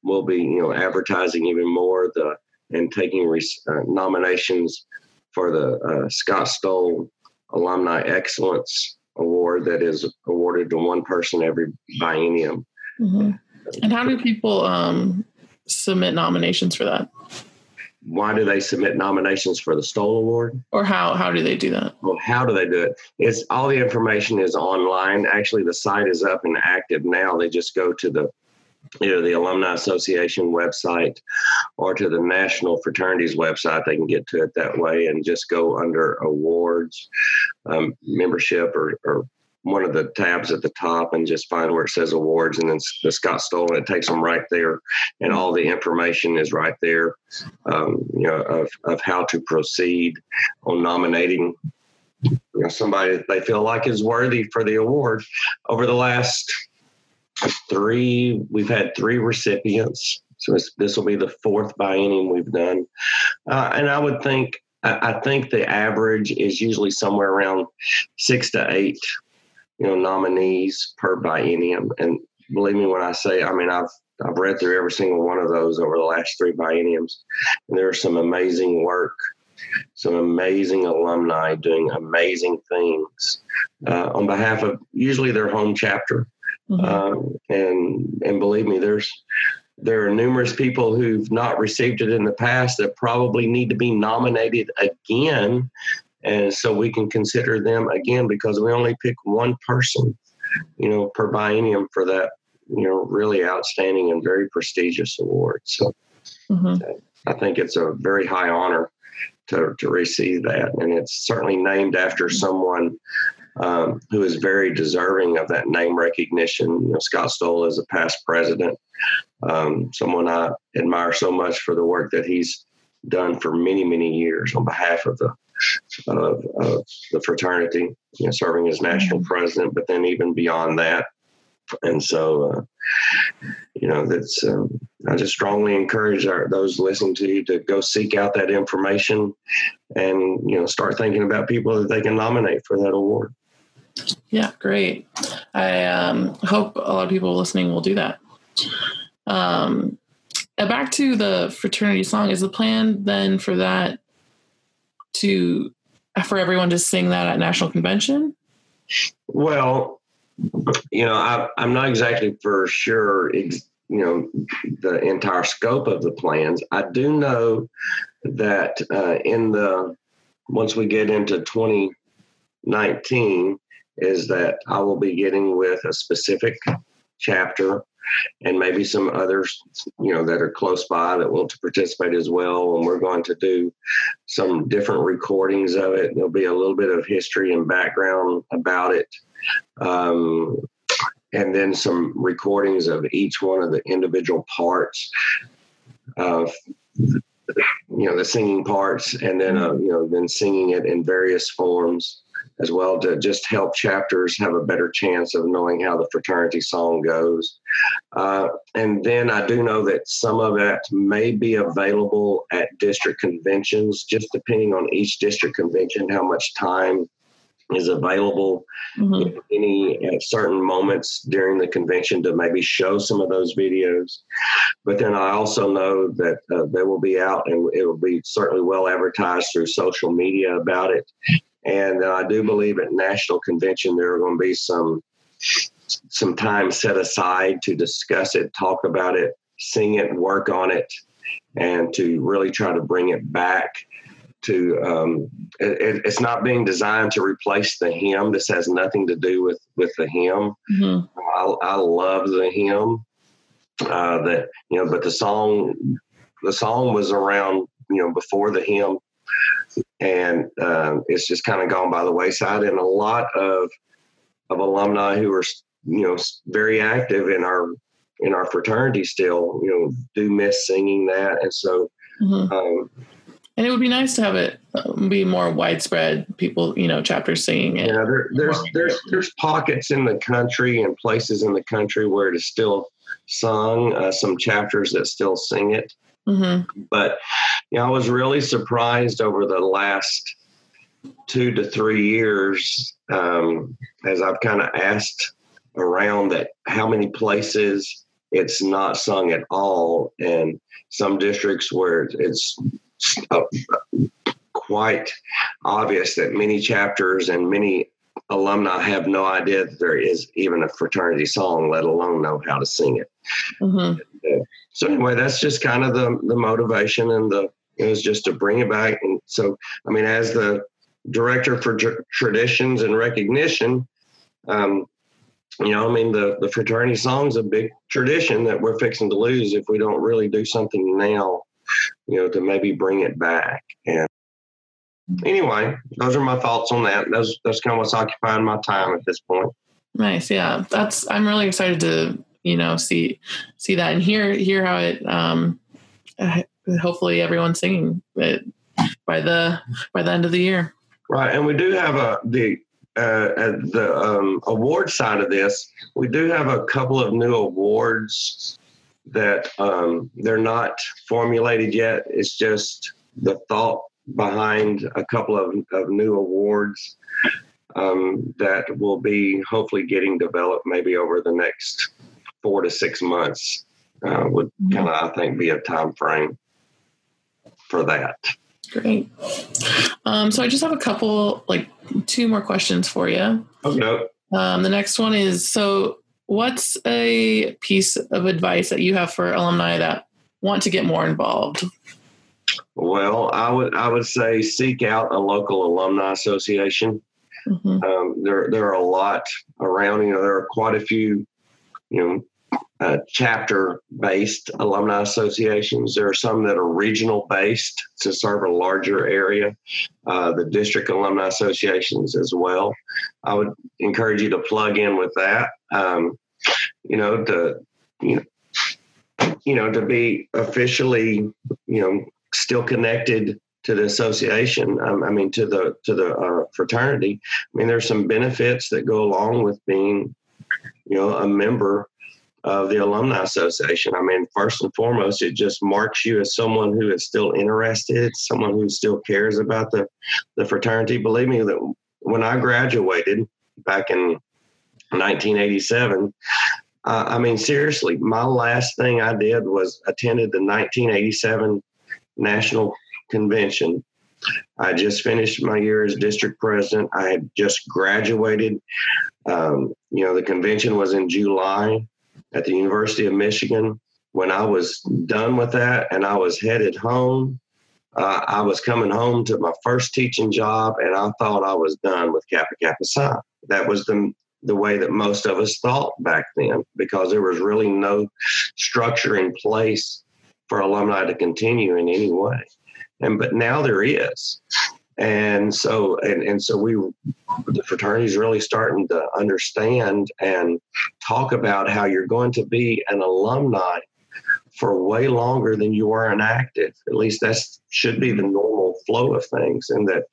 we'll be you know advertising even more the and taking uh, nominations for the uh, Scott Stoll Alumni Excellence Award that is awarded to one person every biennium. Mm-hmm. And how do people um, submit nominations for that? Why do they submit nominations for the Stoll Award? Or how how do they do that? Well, how do they do it? It's all the information is online. Actually, the site is up and active now. They just go to the you know the Alumni Association website or to the National Fraternities website. They can get to it that way and just go under awards, um, membership, or, or one of the tabs at the top and just find where it says awards and then the Scott Stoll it takes them right there and all the information is right there um, you know of, of how to proceed on nominating you know somebody that they feel like is worthy for the award. Over the last three we've had three recipients. So this will be the fourth biennium we've done, uh, and I would think I think the average is usually somewhere around six to eight, you know, nominees per biennium. And believe me when I say, I mean, I've I've read through every single one of those over the last three bienniums, and there's some amazing work, some amazing alumni doing amazing things uh, on behalf of usually their home chapter. Mm-hmm. Um, and and believe me, there's there are numerous people who've not received it in the past that probably need to be nominated again. And so we can consider them again because we only pick one person, you know, per biennium for that, you know, really outstanding and very prestigious award. So mm-hmm. I think it's a very high honor to, to receive that. And it's certainly named after someone um, who is very deserving of that name recognition. You know, Scott Stoll is a past president um, someone I admire so much for the work that he's done for many, many years on behalf of the of, of the fraternity, you know, serving as national mm-hmm. president, but then even beyond that. And so, uh, you know, that's um, I just strongly encourage our, those listening to you to go seek out that information and you know start thinking about people that they can nominate for that award. Yeah, great. I um, hope a lot of people listening will do that. Um, back to the fraternity song. Is the plan then for that to for everyone to sing that at national convention? Well, you know, I, am not exactly for sure. you know, the entire scope of the plans. I do know that uh, in the once we get into 2019, is that I will be getting with a specific chapter and maybe some others, you know, that are close by that want to participate as well. And we're going to do some different recordings of it. There'll be a little bit of history and background about it. Um, and then some recordings of each one of the individual parts you know the singing parts and then uh, you know then singing it in various forms as well to just help chapters have a better chance of knowing how the fraternity song goes. Uh, and then I do know that some of it may be available at district conventions, just depending on each district convention, how much time is available mm-hmm. any at certain moments during the convention to maybe show some of those videos. But then I also know that uh, they will be out and it will be certainly well advertised through social media about it. And uh, I do believe at national convention there are going to be some some time set aside to discuss it, talk about it, sing it, work on it, and to really try to bring it back to um, it, it's not being designed to replace the hymn. This has nothing to do with with the hymn. Mm-hmm. I, I, love the hymn. Uh, that you know, but the song the song was around you know before the hymn and um, it's just kind of gone by the wayside. And a lot of of alumni who are you know very active in our in our fraternity still you know do miss singing that, and so. Mm-hmm. Um, and it would be nice to have it um, be more widespread. People, you know, chapters singing it. Yeah, there, there's there's there's pockets in the country and places in the country where it is still sung. Uh, some chapters that still sing it. Mm-hmm. But you know, I was really surprised over the last two to three years um, as I've kind of asked around that how many places it's not sung at all, and some districts where it's quite obvious that many chapters and many alumni have no idea that there is even a fraternity song, let alone know how to sing it. Mm-hmm. So anyway, that's just kind of the the motivation and the it was just to bring it back. And so, I mean, as the director for tr- traditions and recognition, um, you know, I mean, the the fraternity song's a big tradition that we're fixing to lose if we don't really do something now, you know, to maybe bring it back. And anyway, those are my thoughts on that. That's that's kind of what's occupying my time at this point. Nice, yeah. That's I'm really excited to you know see see that and hear hear how it um uh, hopefully everyone's singing it by the by the end of the year right and we do have a the uh, at the um, award side of this we do have a couple of new awards that um, they're not formulated yet. It's just the thought behind a couple of, of new awards um, that will be hopefully getting developed maybe over the next four to six months uh, would kind of I think be a time frame for that. Great. Um, so I just have a couple, like two more questions for you. Okay. Um, the next one is so what's a piece of advice that you have for alumni that want to get more involved? Well, I would I would say seek out a local alumni association. Mm-hmm. Um, there there are a lot around. You know, there are quite a few. You know, uh, chapter based alumni associations. There are some that are regional based to serve a larger area, uh, the district alumni associations as well. I would encourage you to plug in with that. Um, you know, to, you know, you know, to be officially, you know, still connected to the association. Um, I mean, to the to the uh, fraternity. I mean, there's some benefits that go along with being, you know, a member of the Alumni Association. I mean, first and foremost, it just marks you as someone who is still interested, someone who still cares about the, the fraternity. Believe me, that when I graduated back in 1987, uh, I mean, seriously, my last thing I did was attended the 1987 National Convention. I just finished my year as district president. I had just graduated. Um, you know, the convention was in July at the University of Michigan. When I was done with that and I was headed home, uh, I was coming home to my first teaching job, and I thought I was done with Kappa Kappa Psi. That was the the way that most of us thought back then, because there was really no structure in place for alumni to continue in any way. And but now there is, and so and, and so we the fraternity is really starting to understand and talk about how you're going to be an alumni for way longer than you are an active. At least that should be the normal flow of things and that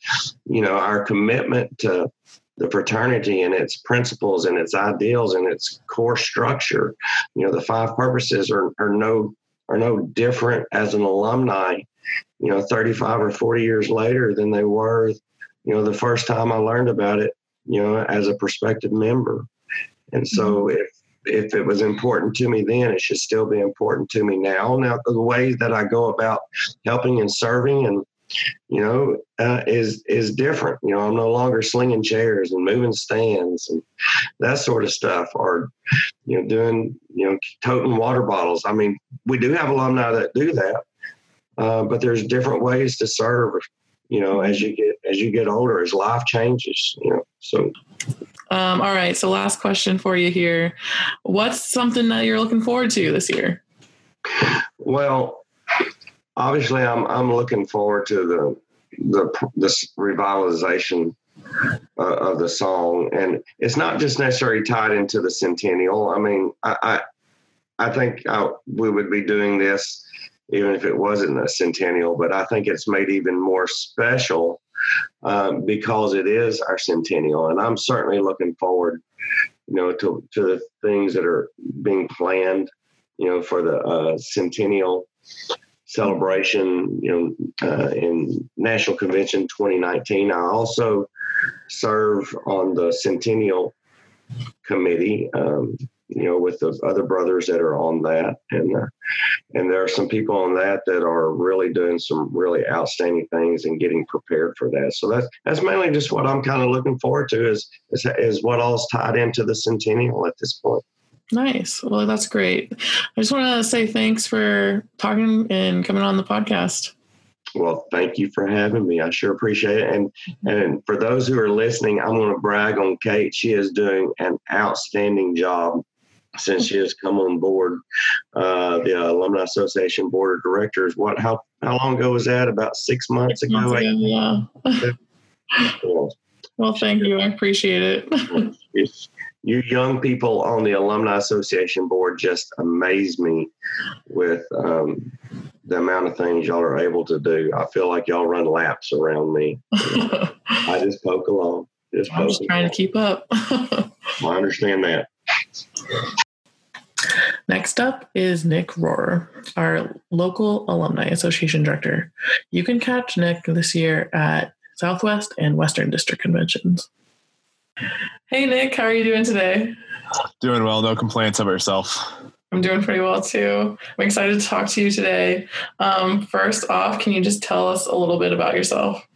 you know our commitment to the fraternity and its principles and its ideals and its core structure you know the five purposes are, are no are no different as an alumni you know 35 or 40 years later than they were you know the first time i learned about it you know as a prospective member. And so mm-hmm. if if it was important to me then it should still be important to me now. Now the way that i go about helping and serving and you know uh, is is different. You know i'm no longer slinging chairs and moving stands and that sort of stuff or you know doing you know toting water bottles. I mean we do have alumni that do that uh, but there's different ways to serve you know as you get as you get older as life changes you know so. Um, all right so last question for you here. What's something that you're looking forward to this year? Well obviously i'm i'm looking forward to the the this revitalization uh, of the song. And it's not just necessarily tied into the centennial. I mean i i, I think I, uh, we would be doing this even if it wasn't a centennial. But I think it's made even more special um, because it is our centennial, and I'm certainly looking forward, you know, to to the things that are being planned, you know, for the uh, centennial celebration, you know, uh, in National Convention 2019. I also serve on the Centennial Committee. Um, you know, with the other brothers that are on that, and uh, and there are some people on that that are really doing some really outstanding things and getting prepared for that. So that's that's mainly just what I'm kind of looking forward to is is, is what all's tied into the centennial at this point. Nice. Well, that's great. I just want to say thanks for talking and coming on the podcast. Well, thank you for having me. I sure appreciate it. And and for those who are listening, I'm going to brag on Kate. She is doing an outstanding job since she has come on board uh, the Alumni Association Board of Directors. What? How how long ago was that? About six months six ago. Months ago yeah. well, thank you. I appreciate it. you young people on the Alumni Association Board just amaze me with um, the amount of things y'all are able to do. I feel like y'all run laps around me. I just poke along. Just I'm just trying along. to keep up. I understand that. Next up is Nick Rohrer, our local alumni association director. You can catch Nick this year at Southwest and Western District conventions. Hey, Nick, how are you doing today? Doing well. No complaints of yourself. I'm doing pretty well too. I'm excited to talk to you today. Um, first off, can you just tell us a little bit about yourself?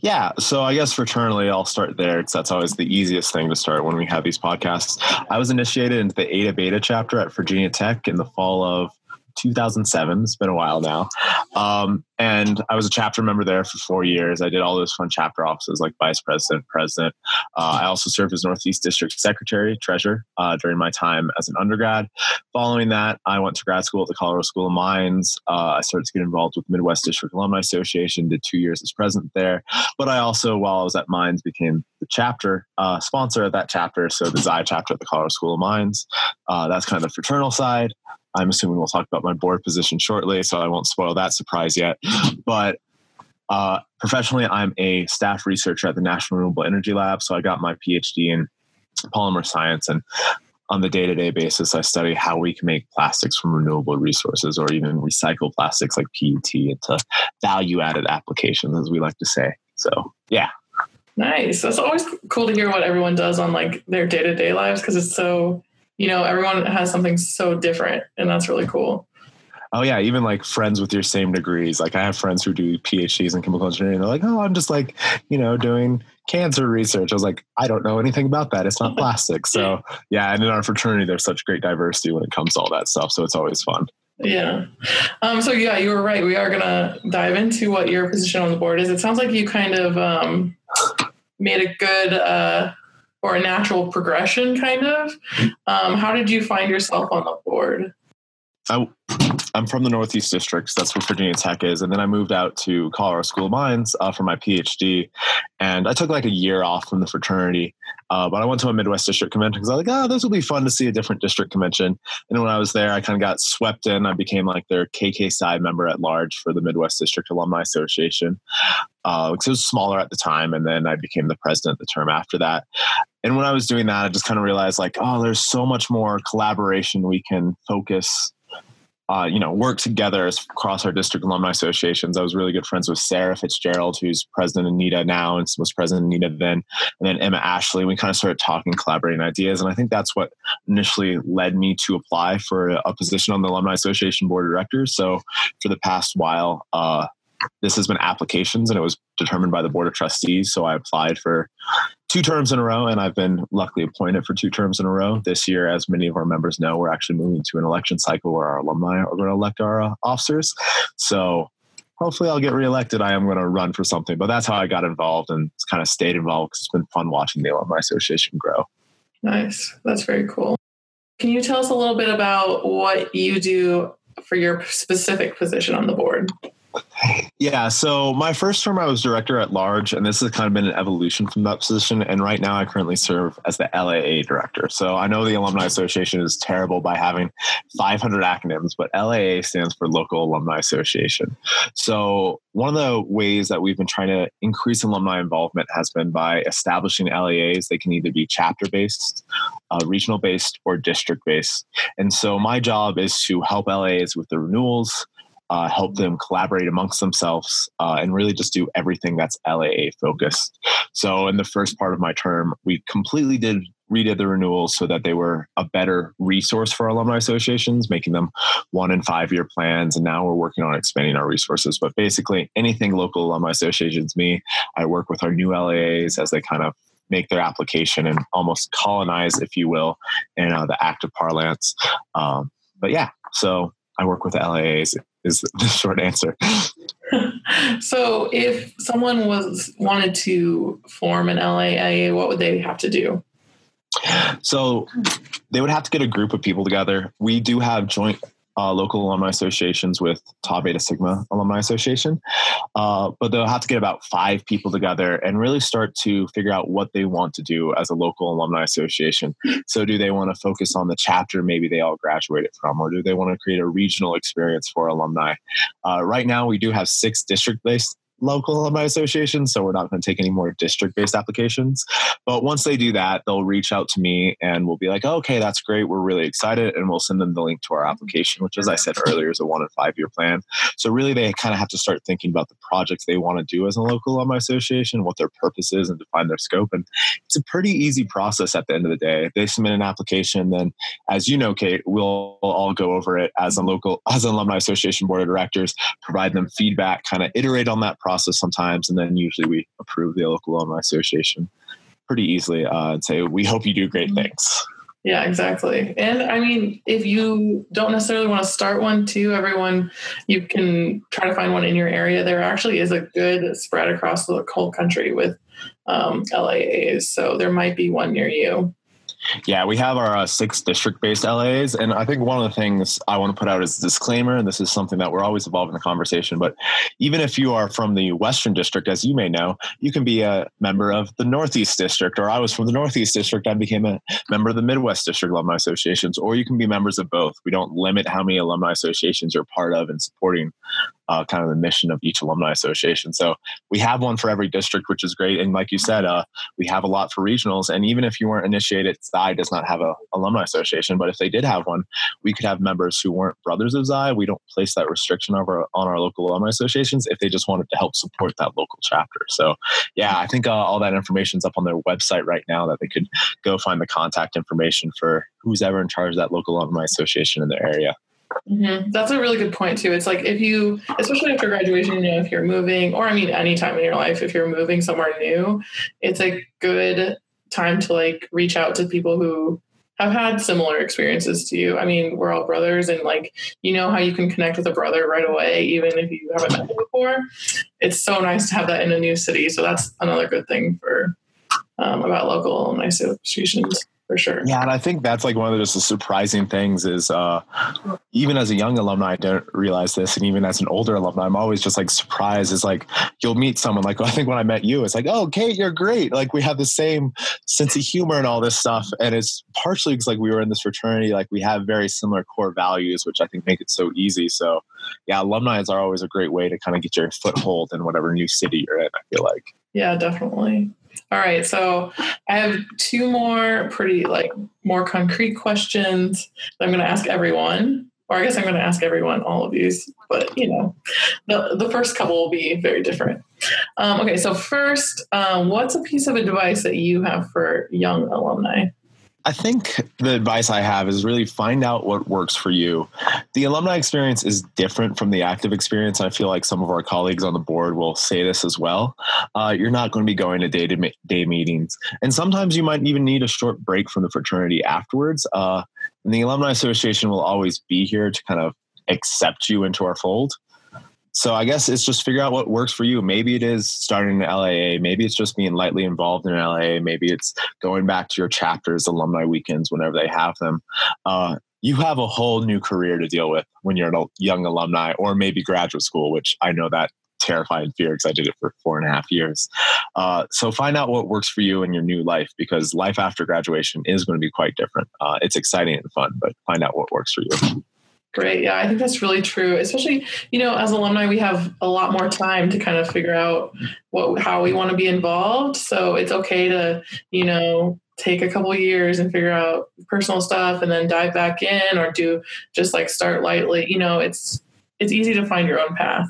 Yeah, so I guess fraternally, I'll start there because that's always the easiest thing to start when we have these podcasts. I was initiated into the Eta Beta chapter at Virginia Tech in the fall of 2007. It's been a while now. Um, and I was a chapter member there for four years. I did all those fun chapter offices like vice president, president. Uh, I also served as Northeast District Secretary, treasurer uh, during my time as an undergrad. Following that, I went to grad school at the Colorado School of Mines. Uh, I started to get involved with Midwest District Alumni Association, did two years as president there. But I also, while I was at Mines, became the chapter uh, sponsor of that chapter. So the Xi chapter at the Colorado School of Mines. Uh, that's kind of the fraternal side. I'm assuming we'll talk about my board position shortly, so I won't spoil that surprise yet. But uh, professionally, I'm a staff researcher at the National Renewable Energy Lab. So I got my PhD in polymer science. And on the day to day basis, I study how we can make plastics from renewable resources or even recycle plastics like PET into value added applications, as we like to say. So, yeah. Nice. That's always cool to hear what everyone does on like their day to day lives because it's so you know, everyone has something so different, and that's really cool. Oh yeah, even like friends with your same degrees. Like I have friends who do PhDs in chemical engineering. They're like, "Oh, I'm just like, you know, doing cancer research." I was like, "I don't know anything about that. It's not plastic." So yeah, and in our fraternity, there's such great diversity when it comes to all that stuff. So it's always fun. Yeah. Um, so yeah, you were right. We are gonna dive into what your position on the board is. It sounds like you kind of um, made a good. Uh, or a natural progression, kind of. Um, how did you find yourself on the board? I, I'm from the Northeast Districts. That's where Virginia Tech is. And then I moved out to Colorado School of Mines uh, for my PhD. And I took like a year off from the fraternity. Uh, but I went to a Midwest District convention because I was like, oh, this will be fun to see a different district convention. And when I was there, I kind of got swept in. I became like their KKPsi member at large for the Midwest District Alumni Association. Uh, because it was smaller at the time. And then I became the president the term after that. And when I was doing that, I just kind of realized like, oh, there's so much more collaboration we can focus uh, you know, work together across our district alumni associations. I was really good friends with Sarah Fitzgerald, who's president of NETA now and was president of NETA then, and then Emma Ashley. We kind of started talking, collaborating ideas, and I think that's what initially led me to apply for a, position on the Alumni Association Board of Directors. So for the past while, uh, this has been applications and it was determined by the board of trustees so i applied for two terms in a row and i've been luckily appointed for two terms in a row. This year as many of our members know we're actually moving to an election cycle where our alumni are going to elect our uh, officers. So hopefully i'll get reelected. I am going to run for something but that's how i got involved and kind of stayed involved because it's been fun watching the alumni association grow. Nice. That's very cool. Can you tell us a little bit about what you do for your specific position on the board yeah, so my first term I was director at large, and this has kind of been an evolution from that position. And right now I currently serve as the LAA director. So I know the Alumni Association is terrible by having 500 acronyms, but LAA stands for Local Alumni Association. So one of the ways that we've been trying to increase alumni involvement has been by establishing LAAs. They can either be chapter based, uh, regional based, or district based. And so my job is to help LAAs with the renewals uh, help them collaborate amongst themselves, uh, and really just do everything that's LAA focused. So, in the first part of my term, we completely did redid the renewals so that they were a better resource for alumni associations, making them one and five year plans. And now we're working on expanding our resources. But basically, anything local alumni associations me, I work with our new LAAs as they kind of make their application and almost colonize, if you will, in uh, the active parlance. Um, but yeah, so I work with LAAs is the short answer. so if someone was wanted to form an LAA, what would they have to do? So they would have to get a group of people together. We do have joint uh, local alumni associations with Tau Beta Sigma Alumni Association. Uh, but they'll have to get about five people together and really start to figure out what they want to do as a local alumni association. So, do they want to focus on the chapter maybe they all graduated from, or do they want to create a regional experience for alumni? Uh, right now, we do have six district based local alumni association, so we're not going to take any more district based applications. But once they do that, they'll reach out to me and we'll be like, okay, that's great. We're really excited. And we'll send them the link to our application, which, as I said earlier, is a one and five year plan. So really, they kind of have to start thinking about the projects they want to do as a local alumni association, what their purpose is, and define their scope. And it's a pretty easy process at the end of the day. They submit an application, then, as you know, Kate, we'll all go over it as a local, as an alumni association board of directors, provide them feedback, kind of iterate on that process sometimes, and then usually we approve the local alumni association pretty easily uh, and say, we hope you do great mm-hmm. things. Yeah, exactly. And I mean, if you don't necessarily want to start one too, everyone, you can try to find one in your area. There actually is a good spread across the whole country with um, LAAs. So there might be one near you. Yeah, we have our uh, six district based LAs. And I think one of the things I want to put out as a disclaimer, and this is something that we're always involved in the conversation, but even if you are from the Western District, as you may know, you can be a member of the Northeast District, or I was from the Northeast District, I became a member of the Midwest District Alumni Associations, or you can be members of both. We don't limit how many alumni associations you're part of and supporting uh, kind of the mission of each alumni association. So we have one for every district, which is great. And like you said, uh, we have a lot for regionals. And even if you weren't initiated, Xi does not have a alumni association. But if they did have one, we could have members who weren't brothers of Xi. We don't place that restriction over on our local alumni associations if they just wanted to help support that local chapter. So yeah, I think uh, all that information is up on their website right now that they could go find the contact information for who's ever in charge of that local alumni association in their area. Mm-hmm. That's a really good point too. It's like if you, especially after graduation, you know, if you're moving, or I mean, any time in your life, if you're moving somewhere new, it's a good time to like reach out to people who have had similar experiences to you. I mean, we're all brothers, and like you know how you can connect with a brother right away, even if you haven't met them before. It's so nice to have that in a new city. So that's another good thing for um, about local alumni associations for sure. Yeah, and I think that's like one of the just the surprising things is uh, even as a young alumni, I don't realize this, and even as an older alumni, I'm always just like surprised. Is like you'll meet someone like I think when I met you, it's like, oh, Kate, you're great. Like we have the same sense of humor and all this stuff, and it's partially because like we were in this fraternity, like we have very similar core values, which I think make it so easy. So yeah, alumni are always a great way to kind of get your foothold in whatever new city you're in. I feel like. Yeah, definitely. All right, so I have two more pretty like more concrete questions that I'm going to ask everyone, or I guess I'm going to ask everyone all of these, but you know, the the first couple will be very different. Um, okay, so first, um, what's a piece of advice that you have for young alumni? I think the advice I have is really find out what works for you. The alumni experience is different from the active experience. I feel like some of our colleagues on the board will say this as well. Uh, you're not going to be going to day to day meetings. And sometimes you might even need a short break from the fraternity afterwards. Uh, and the Alumni Association will always be here to kind of accept you into our fold. So I guess it's just figure out what works for you. Maybe it is starting an LAA. Maybe it's just being lightly involved in an LAA. Maybe it's going back to your chapters, alumni weekends, whenever they have them. Uh, you have a whole new career to deal with when you're a young alumni or maybe graduate school, which I know that terrifying fear because I did it for four and a half years. Uh, so find out what works for you in your new life because life after graduation is going to be quite different. Uh, it's exciting and fun, but find out what works for you. Great. Yeah, I think that's really true. Especially, you know, as alumni, we have a lot more time to kind of figure out what how we want to be involved. So it's okay to, you know, take a couple years and figure out personal stuff and then dive back in or do just like start lightly. You know, it's it's easy to find your own path.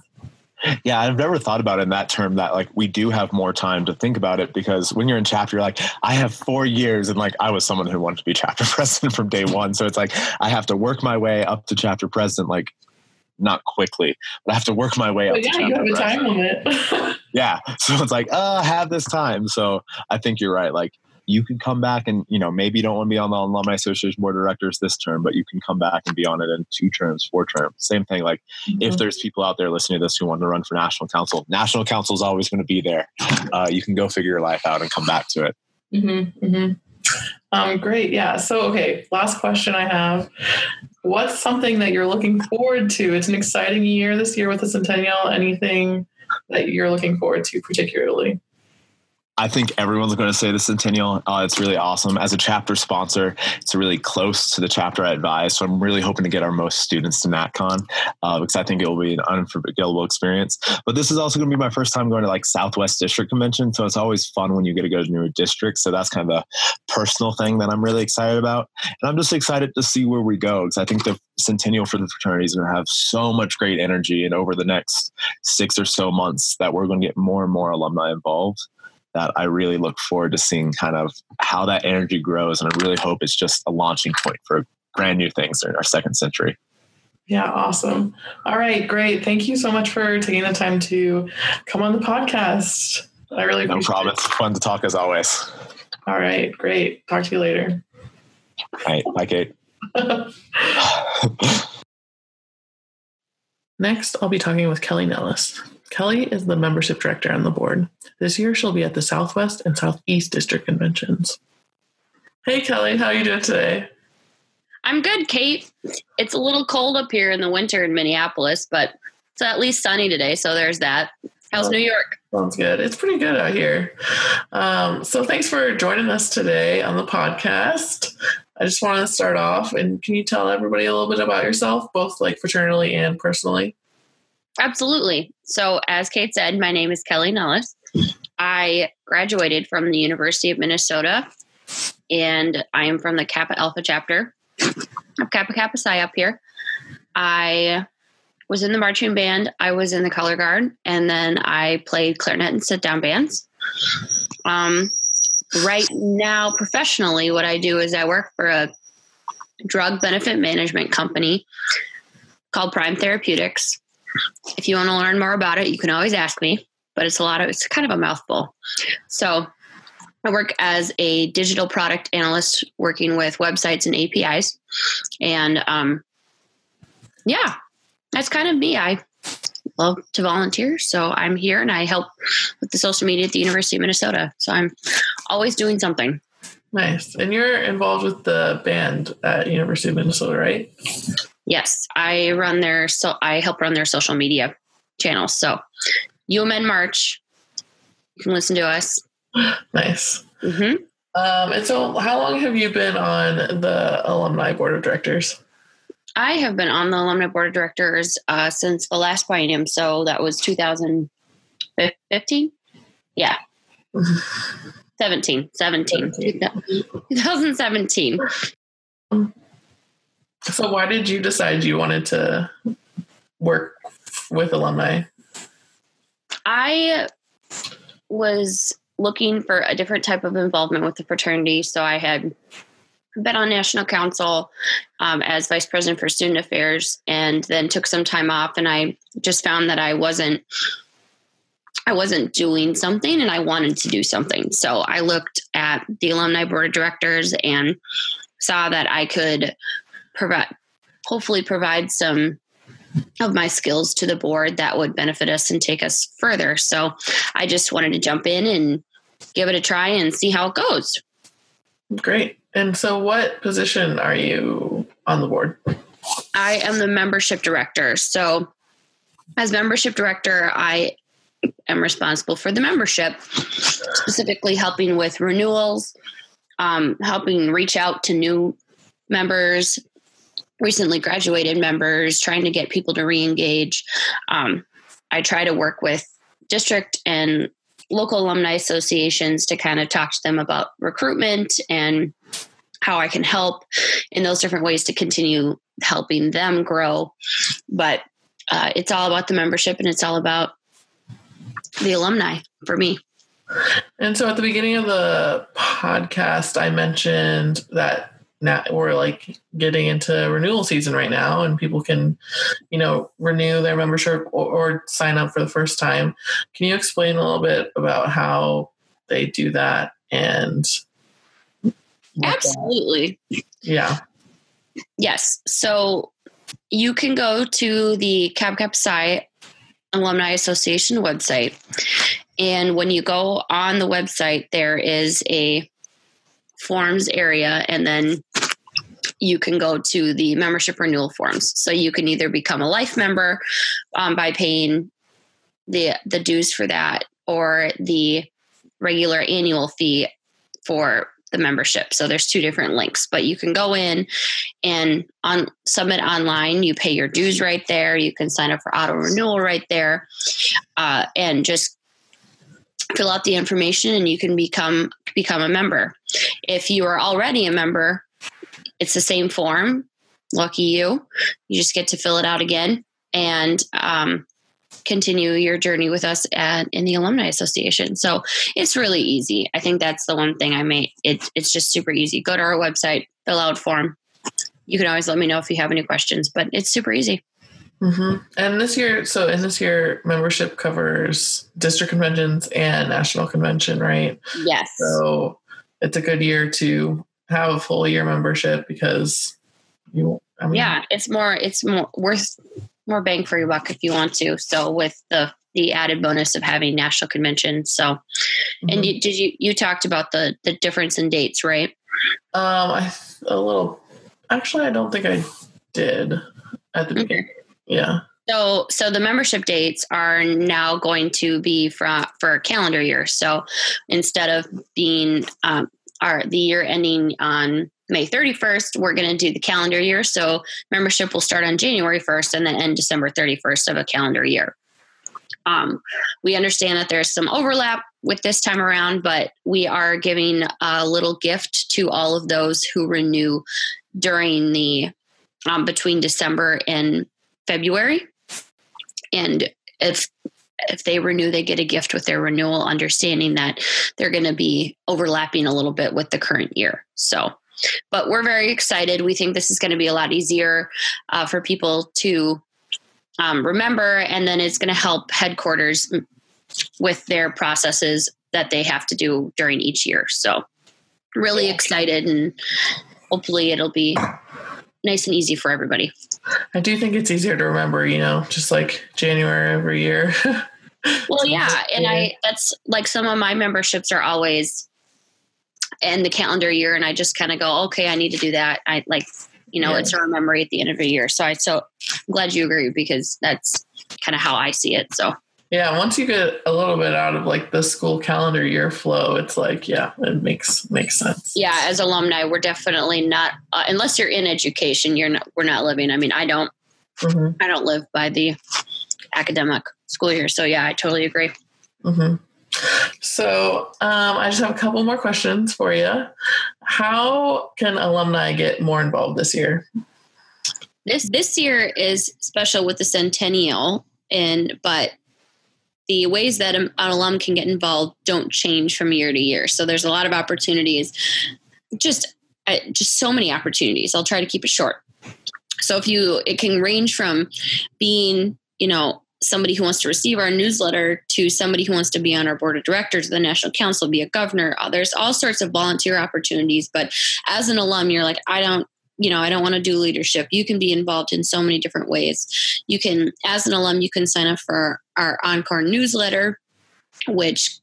Yeah, I've never thought about it in that term that like we do have more time to think about it because when you're in chapter, you're like, I have four years. And like I was someone who wanted to be chapter president from day one. So it's like I have to work my way up to chapter president like not quickly, but I have to work my way up. But yeah, you have a time limit. yeah. So it's like, uh, I have this time. So I think you're right. Like you can come back and you know maybe you don't want to be on the alumni association board of directors this term but you can come back and be on it in two terms four terms. Same thing like mm-hmm. if there's people out there listening to this who want to run for national council national council is always going to be there. Uh, you can go figure your life out and come back to it. Mm-hmm, mm-hmm. Um, great yeah so okay last question i have. What's something that you're looking forward to? It's an exciting year this year with the centennial. Anything that you're looking forward to particularly I think everyone's going to say the Centennial. Uh, it's really awesome. As a chapter sponsor, it's really close to the chapter I advise. So I'm really hoping to get our most students to NatCon uh, because I think it will be an unforgettable experience. But this is also going to be my first time going to like Southwest District Convention. So it's always fun when you get to go to new districts. So that's kind of a personal thing that I'm really excited about. And I'm just excited to see where we go because I think the Centennial for the fraternity is going to have so much great energy. And over the next six or so months, that we're going to get more and more alumni involved that I really look forward to seeing kind of how that energy grows. And I really hope it's just a launching point for brand new things in our second century. Yeah, awesome. All right, great. Thank you so much for taking the time to come on the podcast. I really no problem. It. It's fun to talk as always. All right, great. Talk to you later. All right, bye, Kate. Next, I'll be talking with Kelly Nellis. Kelly is the membership director on the board. This year, she'll be at the Southwest and Southeast District conventions. Hey, Kelly, how are you doing today? I'm good, Kate. It's a little cold up here in the winter in Minneapolis, but it's at least sunny today, so there's that. How's New York? Sounds good. It's pretty good out here. Um, so thanks for joining us today on the podcast. I just want to start off and can you tell everybody a little bit about yourself, both like fraternally and personally? Absolutely. So, as Kate said, my name is Kelly Nellis. I graduated from the University of Minnesota and I am from the Kappa Alpha chapter of Kappa Kappa Psi up here. I was in the marching band, I was in the color guard, and then I played clarinet and sit down bands. Um, right now, professionally, what I do is I work for a drug benefit management company called Prime Therapeutics. If you want to learn more about it, you can always ask me, but it's a lot of, it's kind of a mouthful. So I work as a digital product analyst working with websites and APIs. And um, yeah, that's kind of me. I love to volunteer. So I'm here and I help with the social media at the University of Minnesota. So I'm always doing something. Nice. And you're involved with the band at University of Minnesota, right? Yes, I run their so I help run their social media channels. So UMN March, you can listen to us. Nice. Mm-hmm. Um, and so, how long have you been on the alumni board of directors? I have been on the alumni board of directors uh, since the last biennium. So that was 2015. Yeah. 17, 17, 2017. So, why did you decide you wanted to work with alumni? I was looking for a different type of involvement with the fraternity. So, I had been on national council um, as vice president for student affairs and then took some time off and i just found that i wasn't i wasn't doing something and i wanted to do something so i looked at the alumni board of directors and saw that i could provide hopefully provide some of my skills to the board that would benefit us and take us further so i just wanted to jump in and give it a try and see how it goes great and so, what position are you on the board? I am the membership director. So, as membership director, I am responsible for the membership, specifically helping with renewals, um, helping reach out to new members, recently graduated members, trying to get people to re engage. Um, I try to work with district and local alumni associations to kind of talk to them about recruitment and how I can help in those different ways to continue helping them grow. But uh, it's all about the membership and it's all about the alumni for me. And so at the beginning of the podcast, I mentioned that now we're like getting into renewal season right now and people can you know renew their membership or, or, sign up for the first time can you explain a little bit about how they do that and absolutely that? yeah yes so you can go to the Kappa Psi alumni association website and when you go on the website there is a forms area and then you can go to the membership renewal forms. So you can either become a life member um, by paying the the dues for that, or the regular annual fee for the membership. So there's two different links, but you can go in and on submit online. You pay your dues right there. You can sign up for auto renewal right there, uh, and just fill out the information, and you can become become a member. If you are already a member, it's the same form. Lucky you. You just get to fill it out again, and um, continue your journey with us at, in the alumni association so it's really easy i think that's the one thing i made it, it's just super easy go to our website fill out form you can always let me know if you have any questions but it's super easy mm-hmm. and this year so in this year membership covers district conventions and national convention right yes so it's a good year to have a full year membership because you I mean, yeah it's more it's more worth more bang for your buck if you want to. So with the the added bonus of having national convention. So, mm-hmm. and you, did you you talked about the the difference in dates, right? Um, I a little. Actually, I don't think I did at the okay. beginning. Yeah. So, so the membership dates are now going to be for for calendar year. So, instead of being um, our the year ending on May 31st, we're going to do the calendar year. So membership will start on January 1st and then end December 31st of a calendar year. Um, we understand that there's some overlap with this time around, but we are giving a little gift to all of those who renew during the um, between December and February. And if if they renew, they get a gift with their renewal, understanding that they're going to be overlapping a little bit with the current year. So but we're very excited. We think this is going to be a lot easier uh, for people to um, remember, and then it's going to help headquarters with their processes that they have to do during each year. So, really excited, and hopefully, it'll be nice and easy for everybody. I do think it's easier to remember, you know, just like January every year. well, yeah. And I, that's like some of my memberships are always in the calendar year and I just kind of go, okay, I need to do that. I like, you know, yeah. it's a memory at the end of the year. So I so I'm glad you agree because that's kind of how I see it. So yeah, once you get a little bit out of like the school calendar year flow, it's like yeah, it makes makes sense. Yeah, as alumni, we're definitely not uh, unless you're in education, you're not we're not living. I mean, I don't mm-hmm. I don't live by the academic school year. So yeah, I totally agree. Mm-hmm. So um, I just have a couple more questions for you. How can alumni get more involved this year? This this year is special with the centennial, and but the ways that an alum can get involved don't change from year to year. So there's a lot of opportunities. Just uh, just so many opportunities. I'll try to keep it short. So if you, it can range from being, you know, somebody who wants to receive our newsletter to somebody who wants to be on our board of directors, the national council, be a governor. There's all sorts of volunteer opportunities. But as an alum, you're like, I don't, you know, I don't want to do leadership. You can be involved in so many different ways. You can, as an alum, you can sign up for our Encore newsletter, which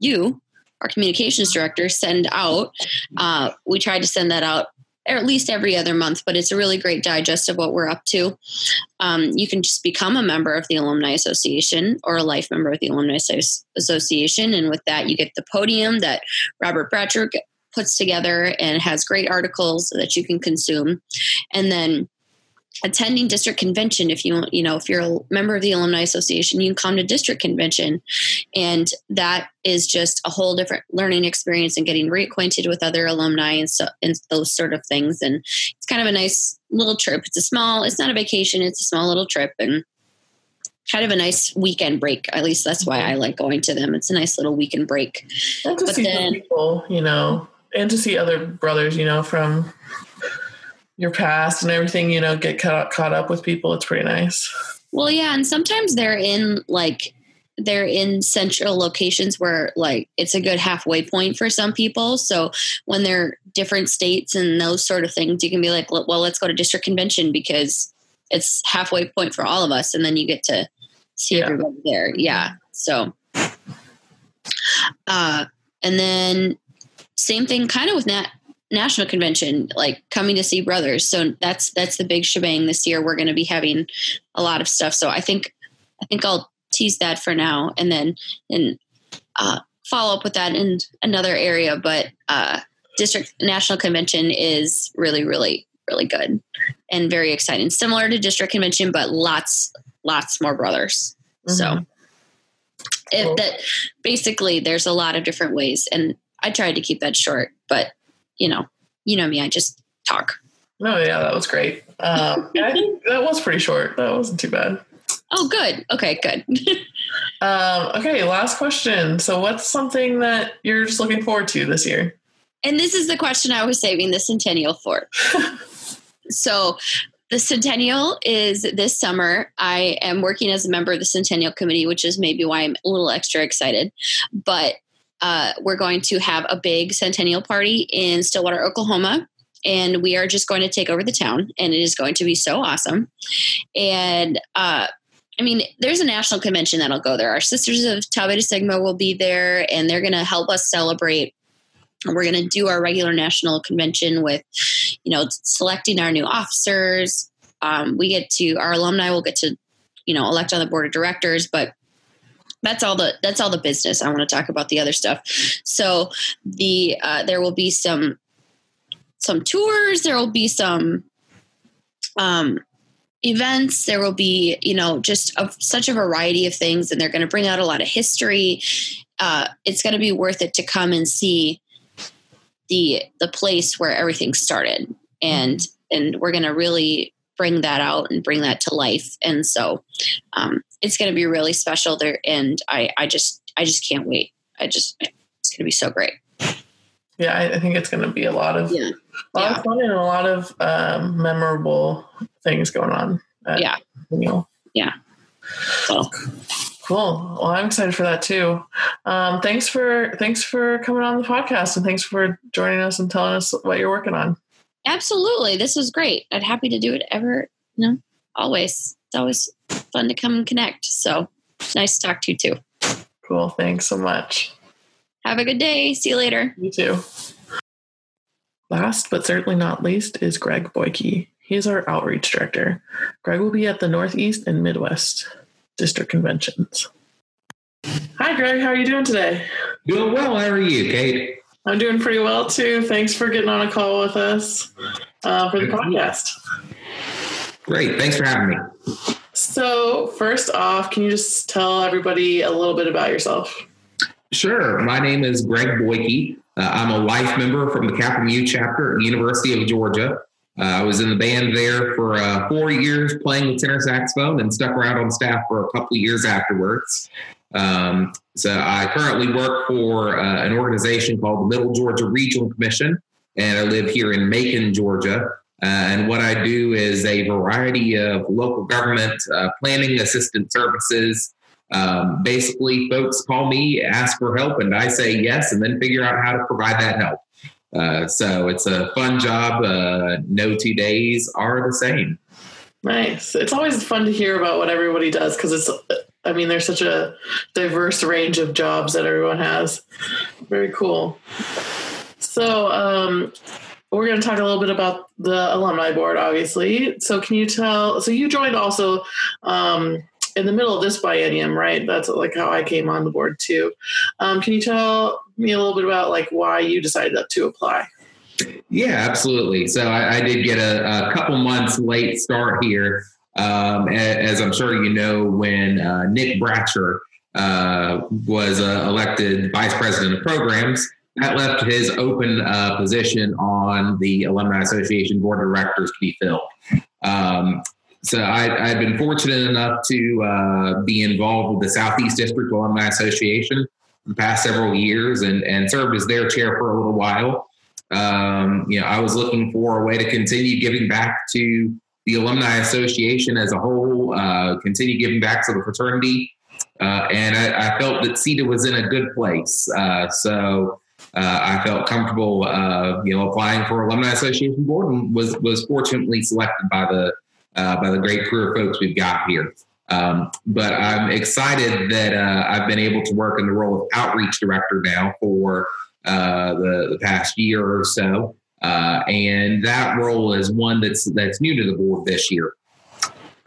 you, our communications director, send out. Uh, we try to send that out at least every other month, but it's a really great digest of what we're up to. Um, you can just become a member of the Alumni Association or a life member of the Alumni Association. And with that, you get the podium that Robert Bratcher puts together and has great articles that you can consume. And then attending district convention if you you know if you're a member of the alumni association you can come to district convention. And that is just a whole different learning experience and getting reacquainted with other alumni and so and those sort of things. And it's kind of a nice little trip. It's a small it's not a vacation it's a small little trip and kind of a nice weekend break. At least that's why i like going to them. It's a nice little weekend break. And to but see then, people you know and to see other brothers you know from your past and everything, you know, get caught, caught up with people. It's pretty nice. Well, yeah. And sometimes they're in like, they're in central locations where like it's a good halfway point for some people. So when they're different states and those sort of things, you can be like, well, let's go to district convention because it's halfway point for all of us. And then you get to see yeah. everybody there. Yeah. So, uh, and then same thing kind of with that national convention like coming to see brothers so that's that's the big shebang this year we're going to be having a lot of stuff so i think i think i'll tease that for now and then and uh, follow up with that in another area, but uh, district national convention is really, really, really good and very exciting. Similar to district convention, but lots, lots more brothers. Mm-hmm. So if that basically there's a lot of different ways and I tried to keep that short, but you know, you know me, I just talk. No, oh, yeah, that was great. Um, I think that was pretty short. That wasn't too bad. Oh, good. Okay, good. um, okay, last question. So, what's something that you're just looking forward to this year? And this is the question I was saving the centennial for. so, the centennial is this summer. I am working as a member of the centennial committee, which is maybe why I'm a little extra excited. But uh, we're going to have a big centennial party in Stillwater, Oklahoma. And we are just going to take over the town, and it is going to be so awesome. And uh, I mean, there's a national convention that'll go there. Our Sisters of Tau Beta Sigma will be there, and they're going to help us celebrate. We're going to do our regular national convention with, you know, selecting our new officers. Um, we get to our alumni will get to, you know, elect on the board of directors, but that's all the that's all the business. I want to talk about the other stuff. So the uh, there will be some some tours. There will be some um, events there will be you know just a, such a variety of things and they're going to bring out a lot of history uh, it's going to be worth it to come and see the the place where everything started and and we're going to really bring that out and bring that to life and so um, it's going to be really special there and i i just i just can't wait i just it's going to be so great yeah I, I think it's going to be a lot of yeah. a lot yeah. of fun and a lot of um, memorable things going on. At, yeah. You know. Yeah. So. Cool. Well, I'm excited for that too. Um, thanks for thanks for coming on the podcast and thanks for joining us and telling us what you're working on. Absolutely, this was great. I'd happy to do it ever. You know, always. It's always fun to come and connect. So nice to talk to you too. Cool. Thanks so much. Have a good day. See you later. You too. Last but certainly not least is Greg Boyke. He is our outreach director. Greg will be at the Northeast and Midwest district conventions. Hi, Greg. How are you doing today? Doing well. How are you, Kate? I'm doing pretty well too. Thanks for getting on a call with us uh, for the podcast. Great. Thanks for having me. So, first off, can you just tell everybody a little bit about yourself? Sure. My name is Greg Boyke. Uh, I'm a life member from the Kappa Mu chapter at the University of Georgia. Uh, I was in the band there for uh, four years playing the tenor saxophone and stuck around on staff for a couple of years afterwards. Um, so I currently work for uh, an organization called the Middle Georgia Regional Commission, and I live here in Macon, Georgia. Uh, and what I do is a variety of local government uh, planning assistance services. Um, basically, folks call me, ask for help, and I say yes, and then figure out how to provide that help. Uh, so it's a fun job. Uh, no two days are the same. Nice. It's always fun to hear about what everybody does because it's, I mean, there's such a diverse range of jobs that everyone has. Very cool. So, um, we're going to talk a little bit about the alumni board, obviously. So, can you tell? So, you joined also um, in the middle of this biennium, right? That's like how I came on the board too. Um, can you tell me a little bit about like why you decided to apply? Yeah, absolutely. So I, I did get a, a, couple months late start here. Um, as I'm sure you know, when uh, Nick Bratcher uh, was uh, elected vice president of programs, that left his open uh, position on the Alumni Association board of directors to be filled. Um, so I, have been fortunate enough to uh, be involved with the Southeast District Alumni Association the past several years and, and served as their chair for a little while. Um, you know, I was looking for a way to continue giving back to the Alumni Association as a whole, uh, continue giving back to the fraternity. Uh, and I, I, felt that CETA was in a good place. Uh, so uh, I felt comfortable, uh, you know, applying for Alumni Association board and was, was fortunately selected by the uh, by the great career folks we've got here. Um, but I'm excited that I've been able to work in the role of outreach director now for the, the past year or so. Uh, and that role is one that's that's new to the board this year.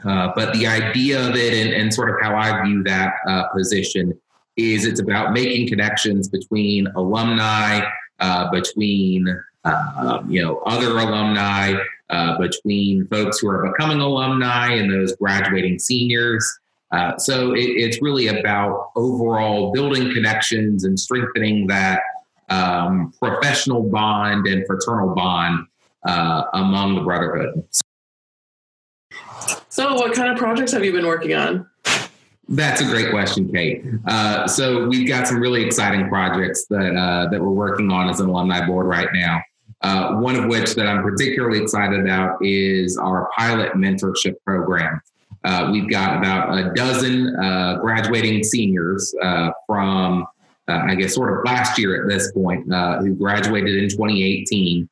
Uh, but the idea of it and, and, sort of how I view that uh, position is it's about making connections between alumni, uh, between uh, you know other alumni, uh, between folks who are becoming alumni and those graduating seniors. Uh, so it, it's really about overall building connections and strengthening that um, professional bond and fraternal bond uh, among the brotherhood. So, what kind of projects have you been working on? That's a great question, Kate. Uh, so we've got some really exciting projects that uh, that we're working on as an alumni board right now. Uh, one of which that I'm particularly excited about is our pilot mentorship program. Uh, we've got about a dozen uh, graduating seniors uh, I guess, sort of last year at this point, who graduated in 2018,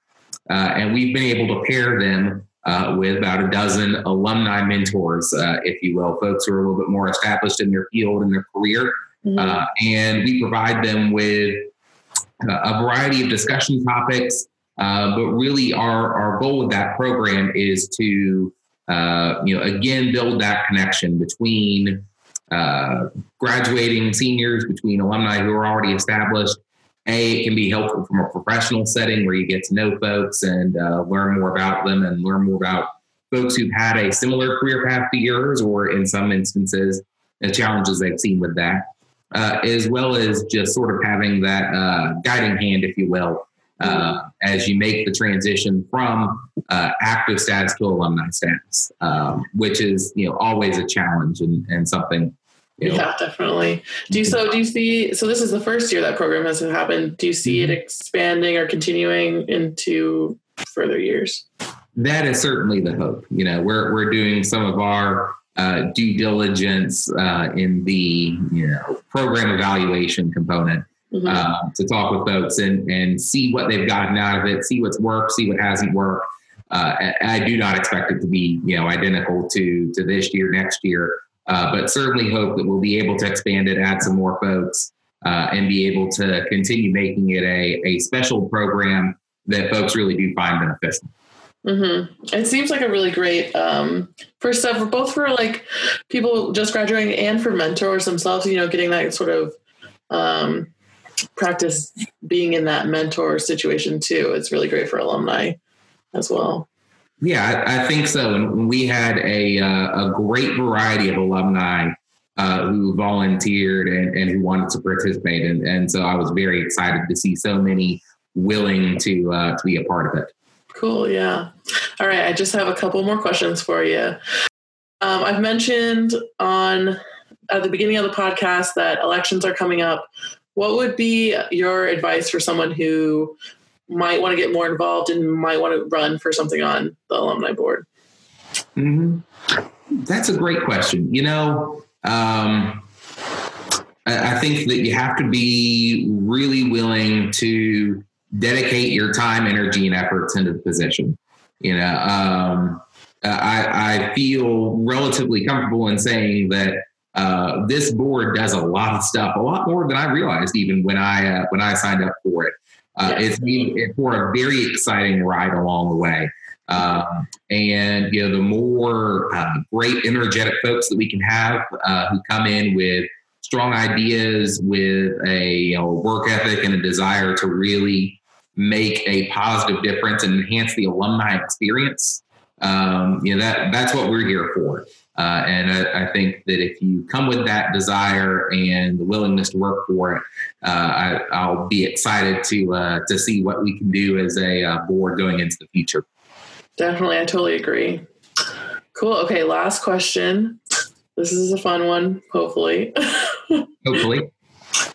and we've been able to pair them uh, with about a dozen alumni mentors, uh, if you will, folks who are a little bit more established in their field and their career. Mm-hmm. Uh, and we provide them with uh, a variety of discussion topics. Uh, but really, our, our goal with that program is to, uh, you know, again, build that connection between graduating seniors, between alumni who are already established, a, it can be helpful from a professional setting where you get to know folks and uh, learn more about them and learn more about folks who've had a similar career path to yours, or in some instances, the challenges they've seen with that, uh, as well as just sort of having that uh, guiding hand, if you will, uh, as you make the transition from uh, active status to alumni status, um, which is you know always a challenge and, and something yeah, definitely. Do you so do you see so this is the first year that program has happened. Do you see it mm-hmm. expanding or continuing into further years? That is certainly the hope. You know, we're we're doing some of our uh, due diligence uh, in the you know program evaluation component mm-hmm. uh, to talk with folks and and see what they've gotten out of it, see what's worked, see what hasn't worked. Uh, I do not expect it to be you know identical to to this year, next year. Uh, but certainly hope that we'll be able to expand it, add some more folks, uh, and be able to continue making it a, a special program that folks really do find beneficial. Mm-hmm. It seems like a really great um, for stuff, both for like people just graduating and for mentors themselves. You know, getting that sort of um, practice being in that mentor situation too. It's really great for alumni as well. Yeah, I, I think so. And we had a uh, a great variety of alumni uh, who volunteered and, and who wanted to participate, and, and so I was very excited to see so many willing to uh, to be a part of it. Cool. Yeah. All right. I just have a couple more questions for you. Um, I've mentioned on at the beginning of the podcast that elections are coming up. What would be your advice for someone who might want to get more involved and might want to run for something on the alumni board? Mm-hmm. That's a great question. You know, um, I, I think that you have to be really willing to dedicate your time, energy, and efforts into the position. You know, um, I, I, feel relatively comfortable in saying that uh, this board does a lot of stuff, a lot more than I realized even when I uh, when I signed up for it. Uh, it's been for a very exciting ride along the way. Um, and you know, the more uh, great, energetic folks that we can have uh, who come in with strong ideas, with a you know, work ethic and a desire to really make a positive difference and enhance the alumni experience. Um, you know that that's what we're here for. Uh, and I, I, think that if you come with that desire and the willingness to work for it, uh, I, will be excited to uh, to see what we can do as a uh, board going into the future. Definitely, I totally agree. Cool. Okay, last question. This is a fun one, hopefully. hopefully.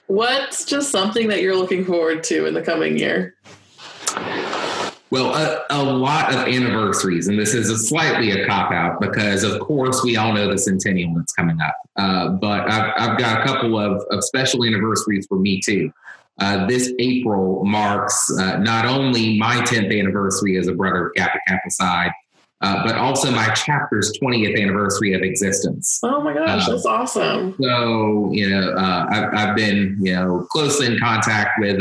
What's just something that you're looking forward to in the coming year? Well, a, a, lot of anniversaries, and this is a slightly a cop out because, of course, we all know the centennial that's coming up. Uh, but I've, I've, got a couple of, of special anniversaries for me too. Uh, this April marks uh, not only my 10th anniversary as a brother of Kappa Kappa Psi, uh, but also my chapter's 20th anniversary of existence. Oh my gosh, uh, that's awesome. So, you know, uh, I've, I've, been, you know, closely in contact with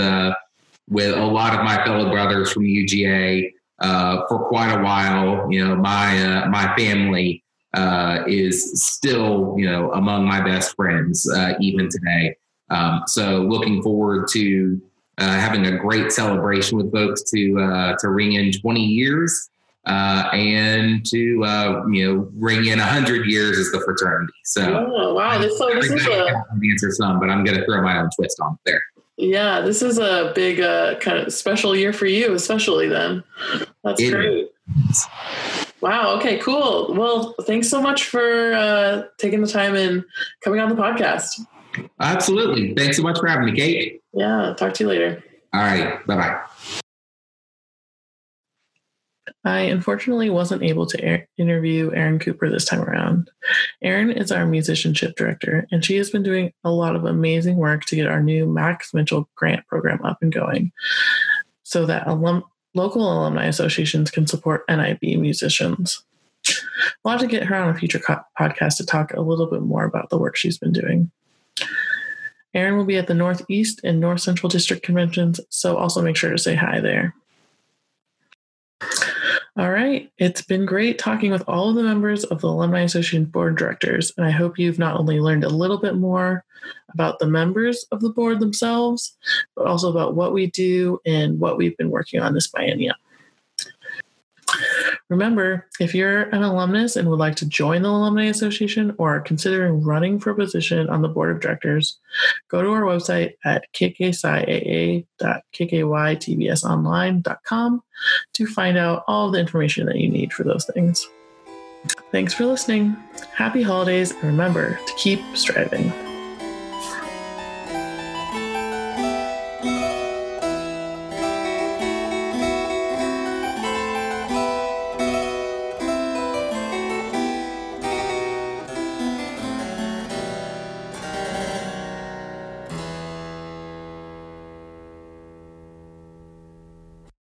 with a lot of my fellow brothers from UGA uh, for quite a while. You know, my uh, my family uh, is still you know among my best friends uh, even today. Um, so looking forward to uh, having a great celebration with folks to uh, to ring in 20 years uh, and to uh, you know ring in 100 years as the fraternity. So Oh, wow. This, so this is a answer some, but I'm going to throw my own twist on it there. Yeah, this is a big uh, kind of special year for you, especially then. That's It great. Wow. Okay. Cool. Well, thanks so much for uh, taking the time and coming on the podcast. Absolutely. Thanks so much for having me, Kate. Yeah. Talk to you later. All right. Bye bye. I unfortunately wasn't able to air- interview Erin Cooper this time around. Erin is our musicianship director, and she has been doing a lot of amazing work to get our new Max Mitchell grant program up and going so that alum- local alumni associations can support NIB musicians. We'll have to get her on a future co- podcast to talk a little bit more about the work she's been doing. Erin will be at the Northeast and North Central District conventions, so also make sure to say hi there. All right. It's been great talking with all of the members of the Alumni Association Board of Directors. And I hope you've not only learned a little bit more about the members of the board themselves, but also about what we do and what we've been working on this biennium. Remember, if you're an alumnus and would like to join the Alumni Association or are considering running for a position on the board of directors, go to our website at kkciaa.kkytbsonline.com to find out all the information that you need for those things. Thanks for listening. Happy holidays, and remember to keep striving.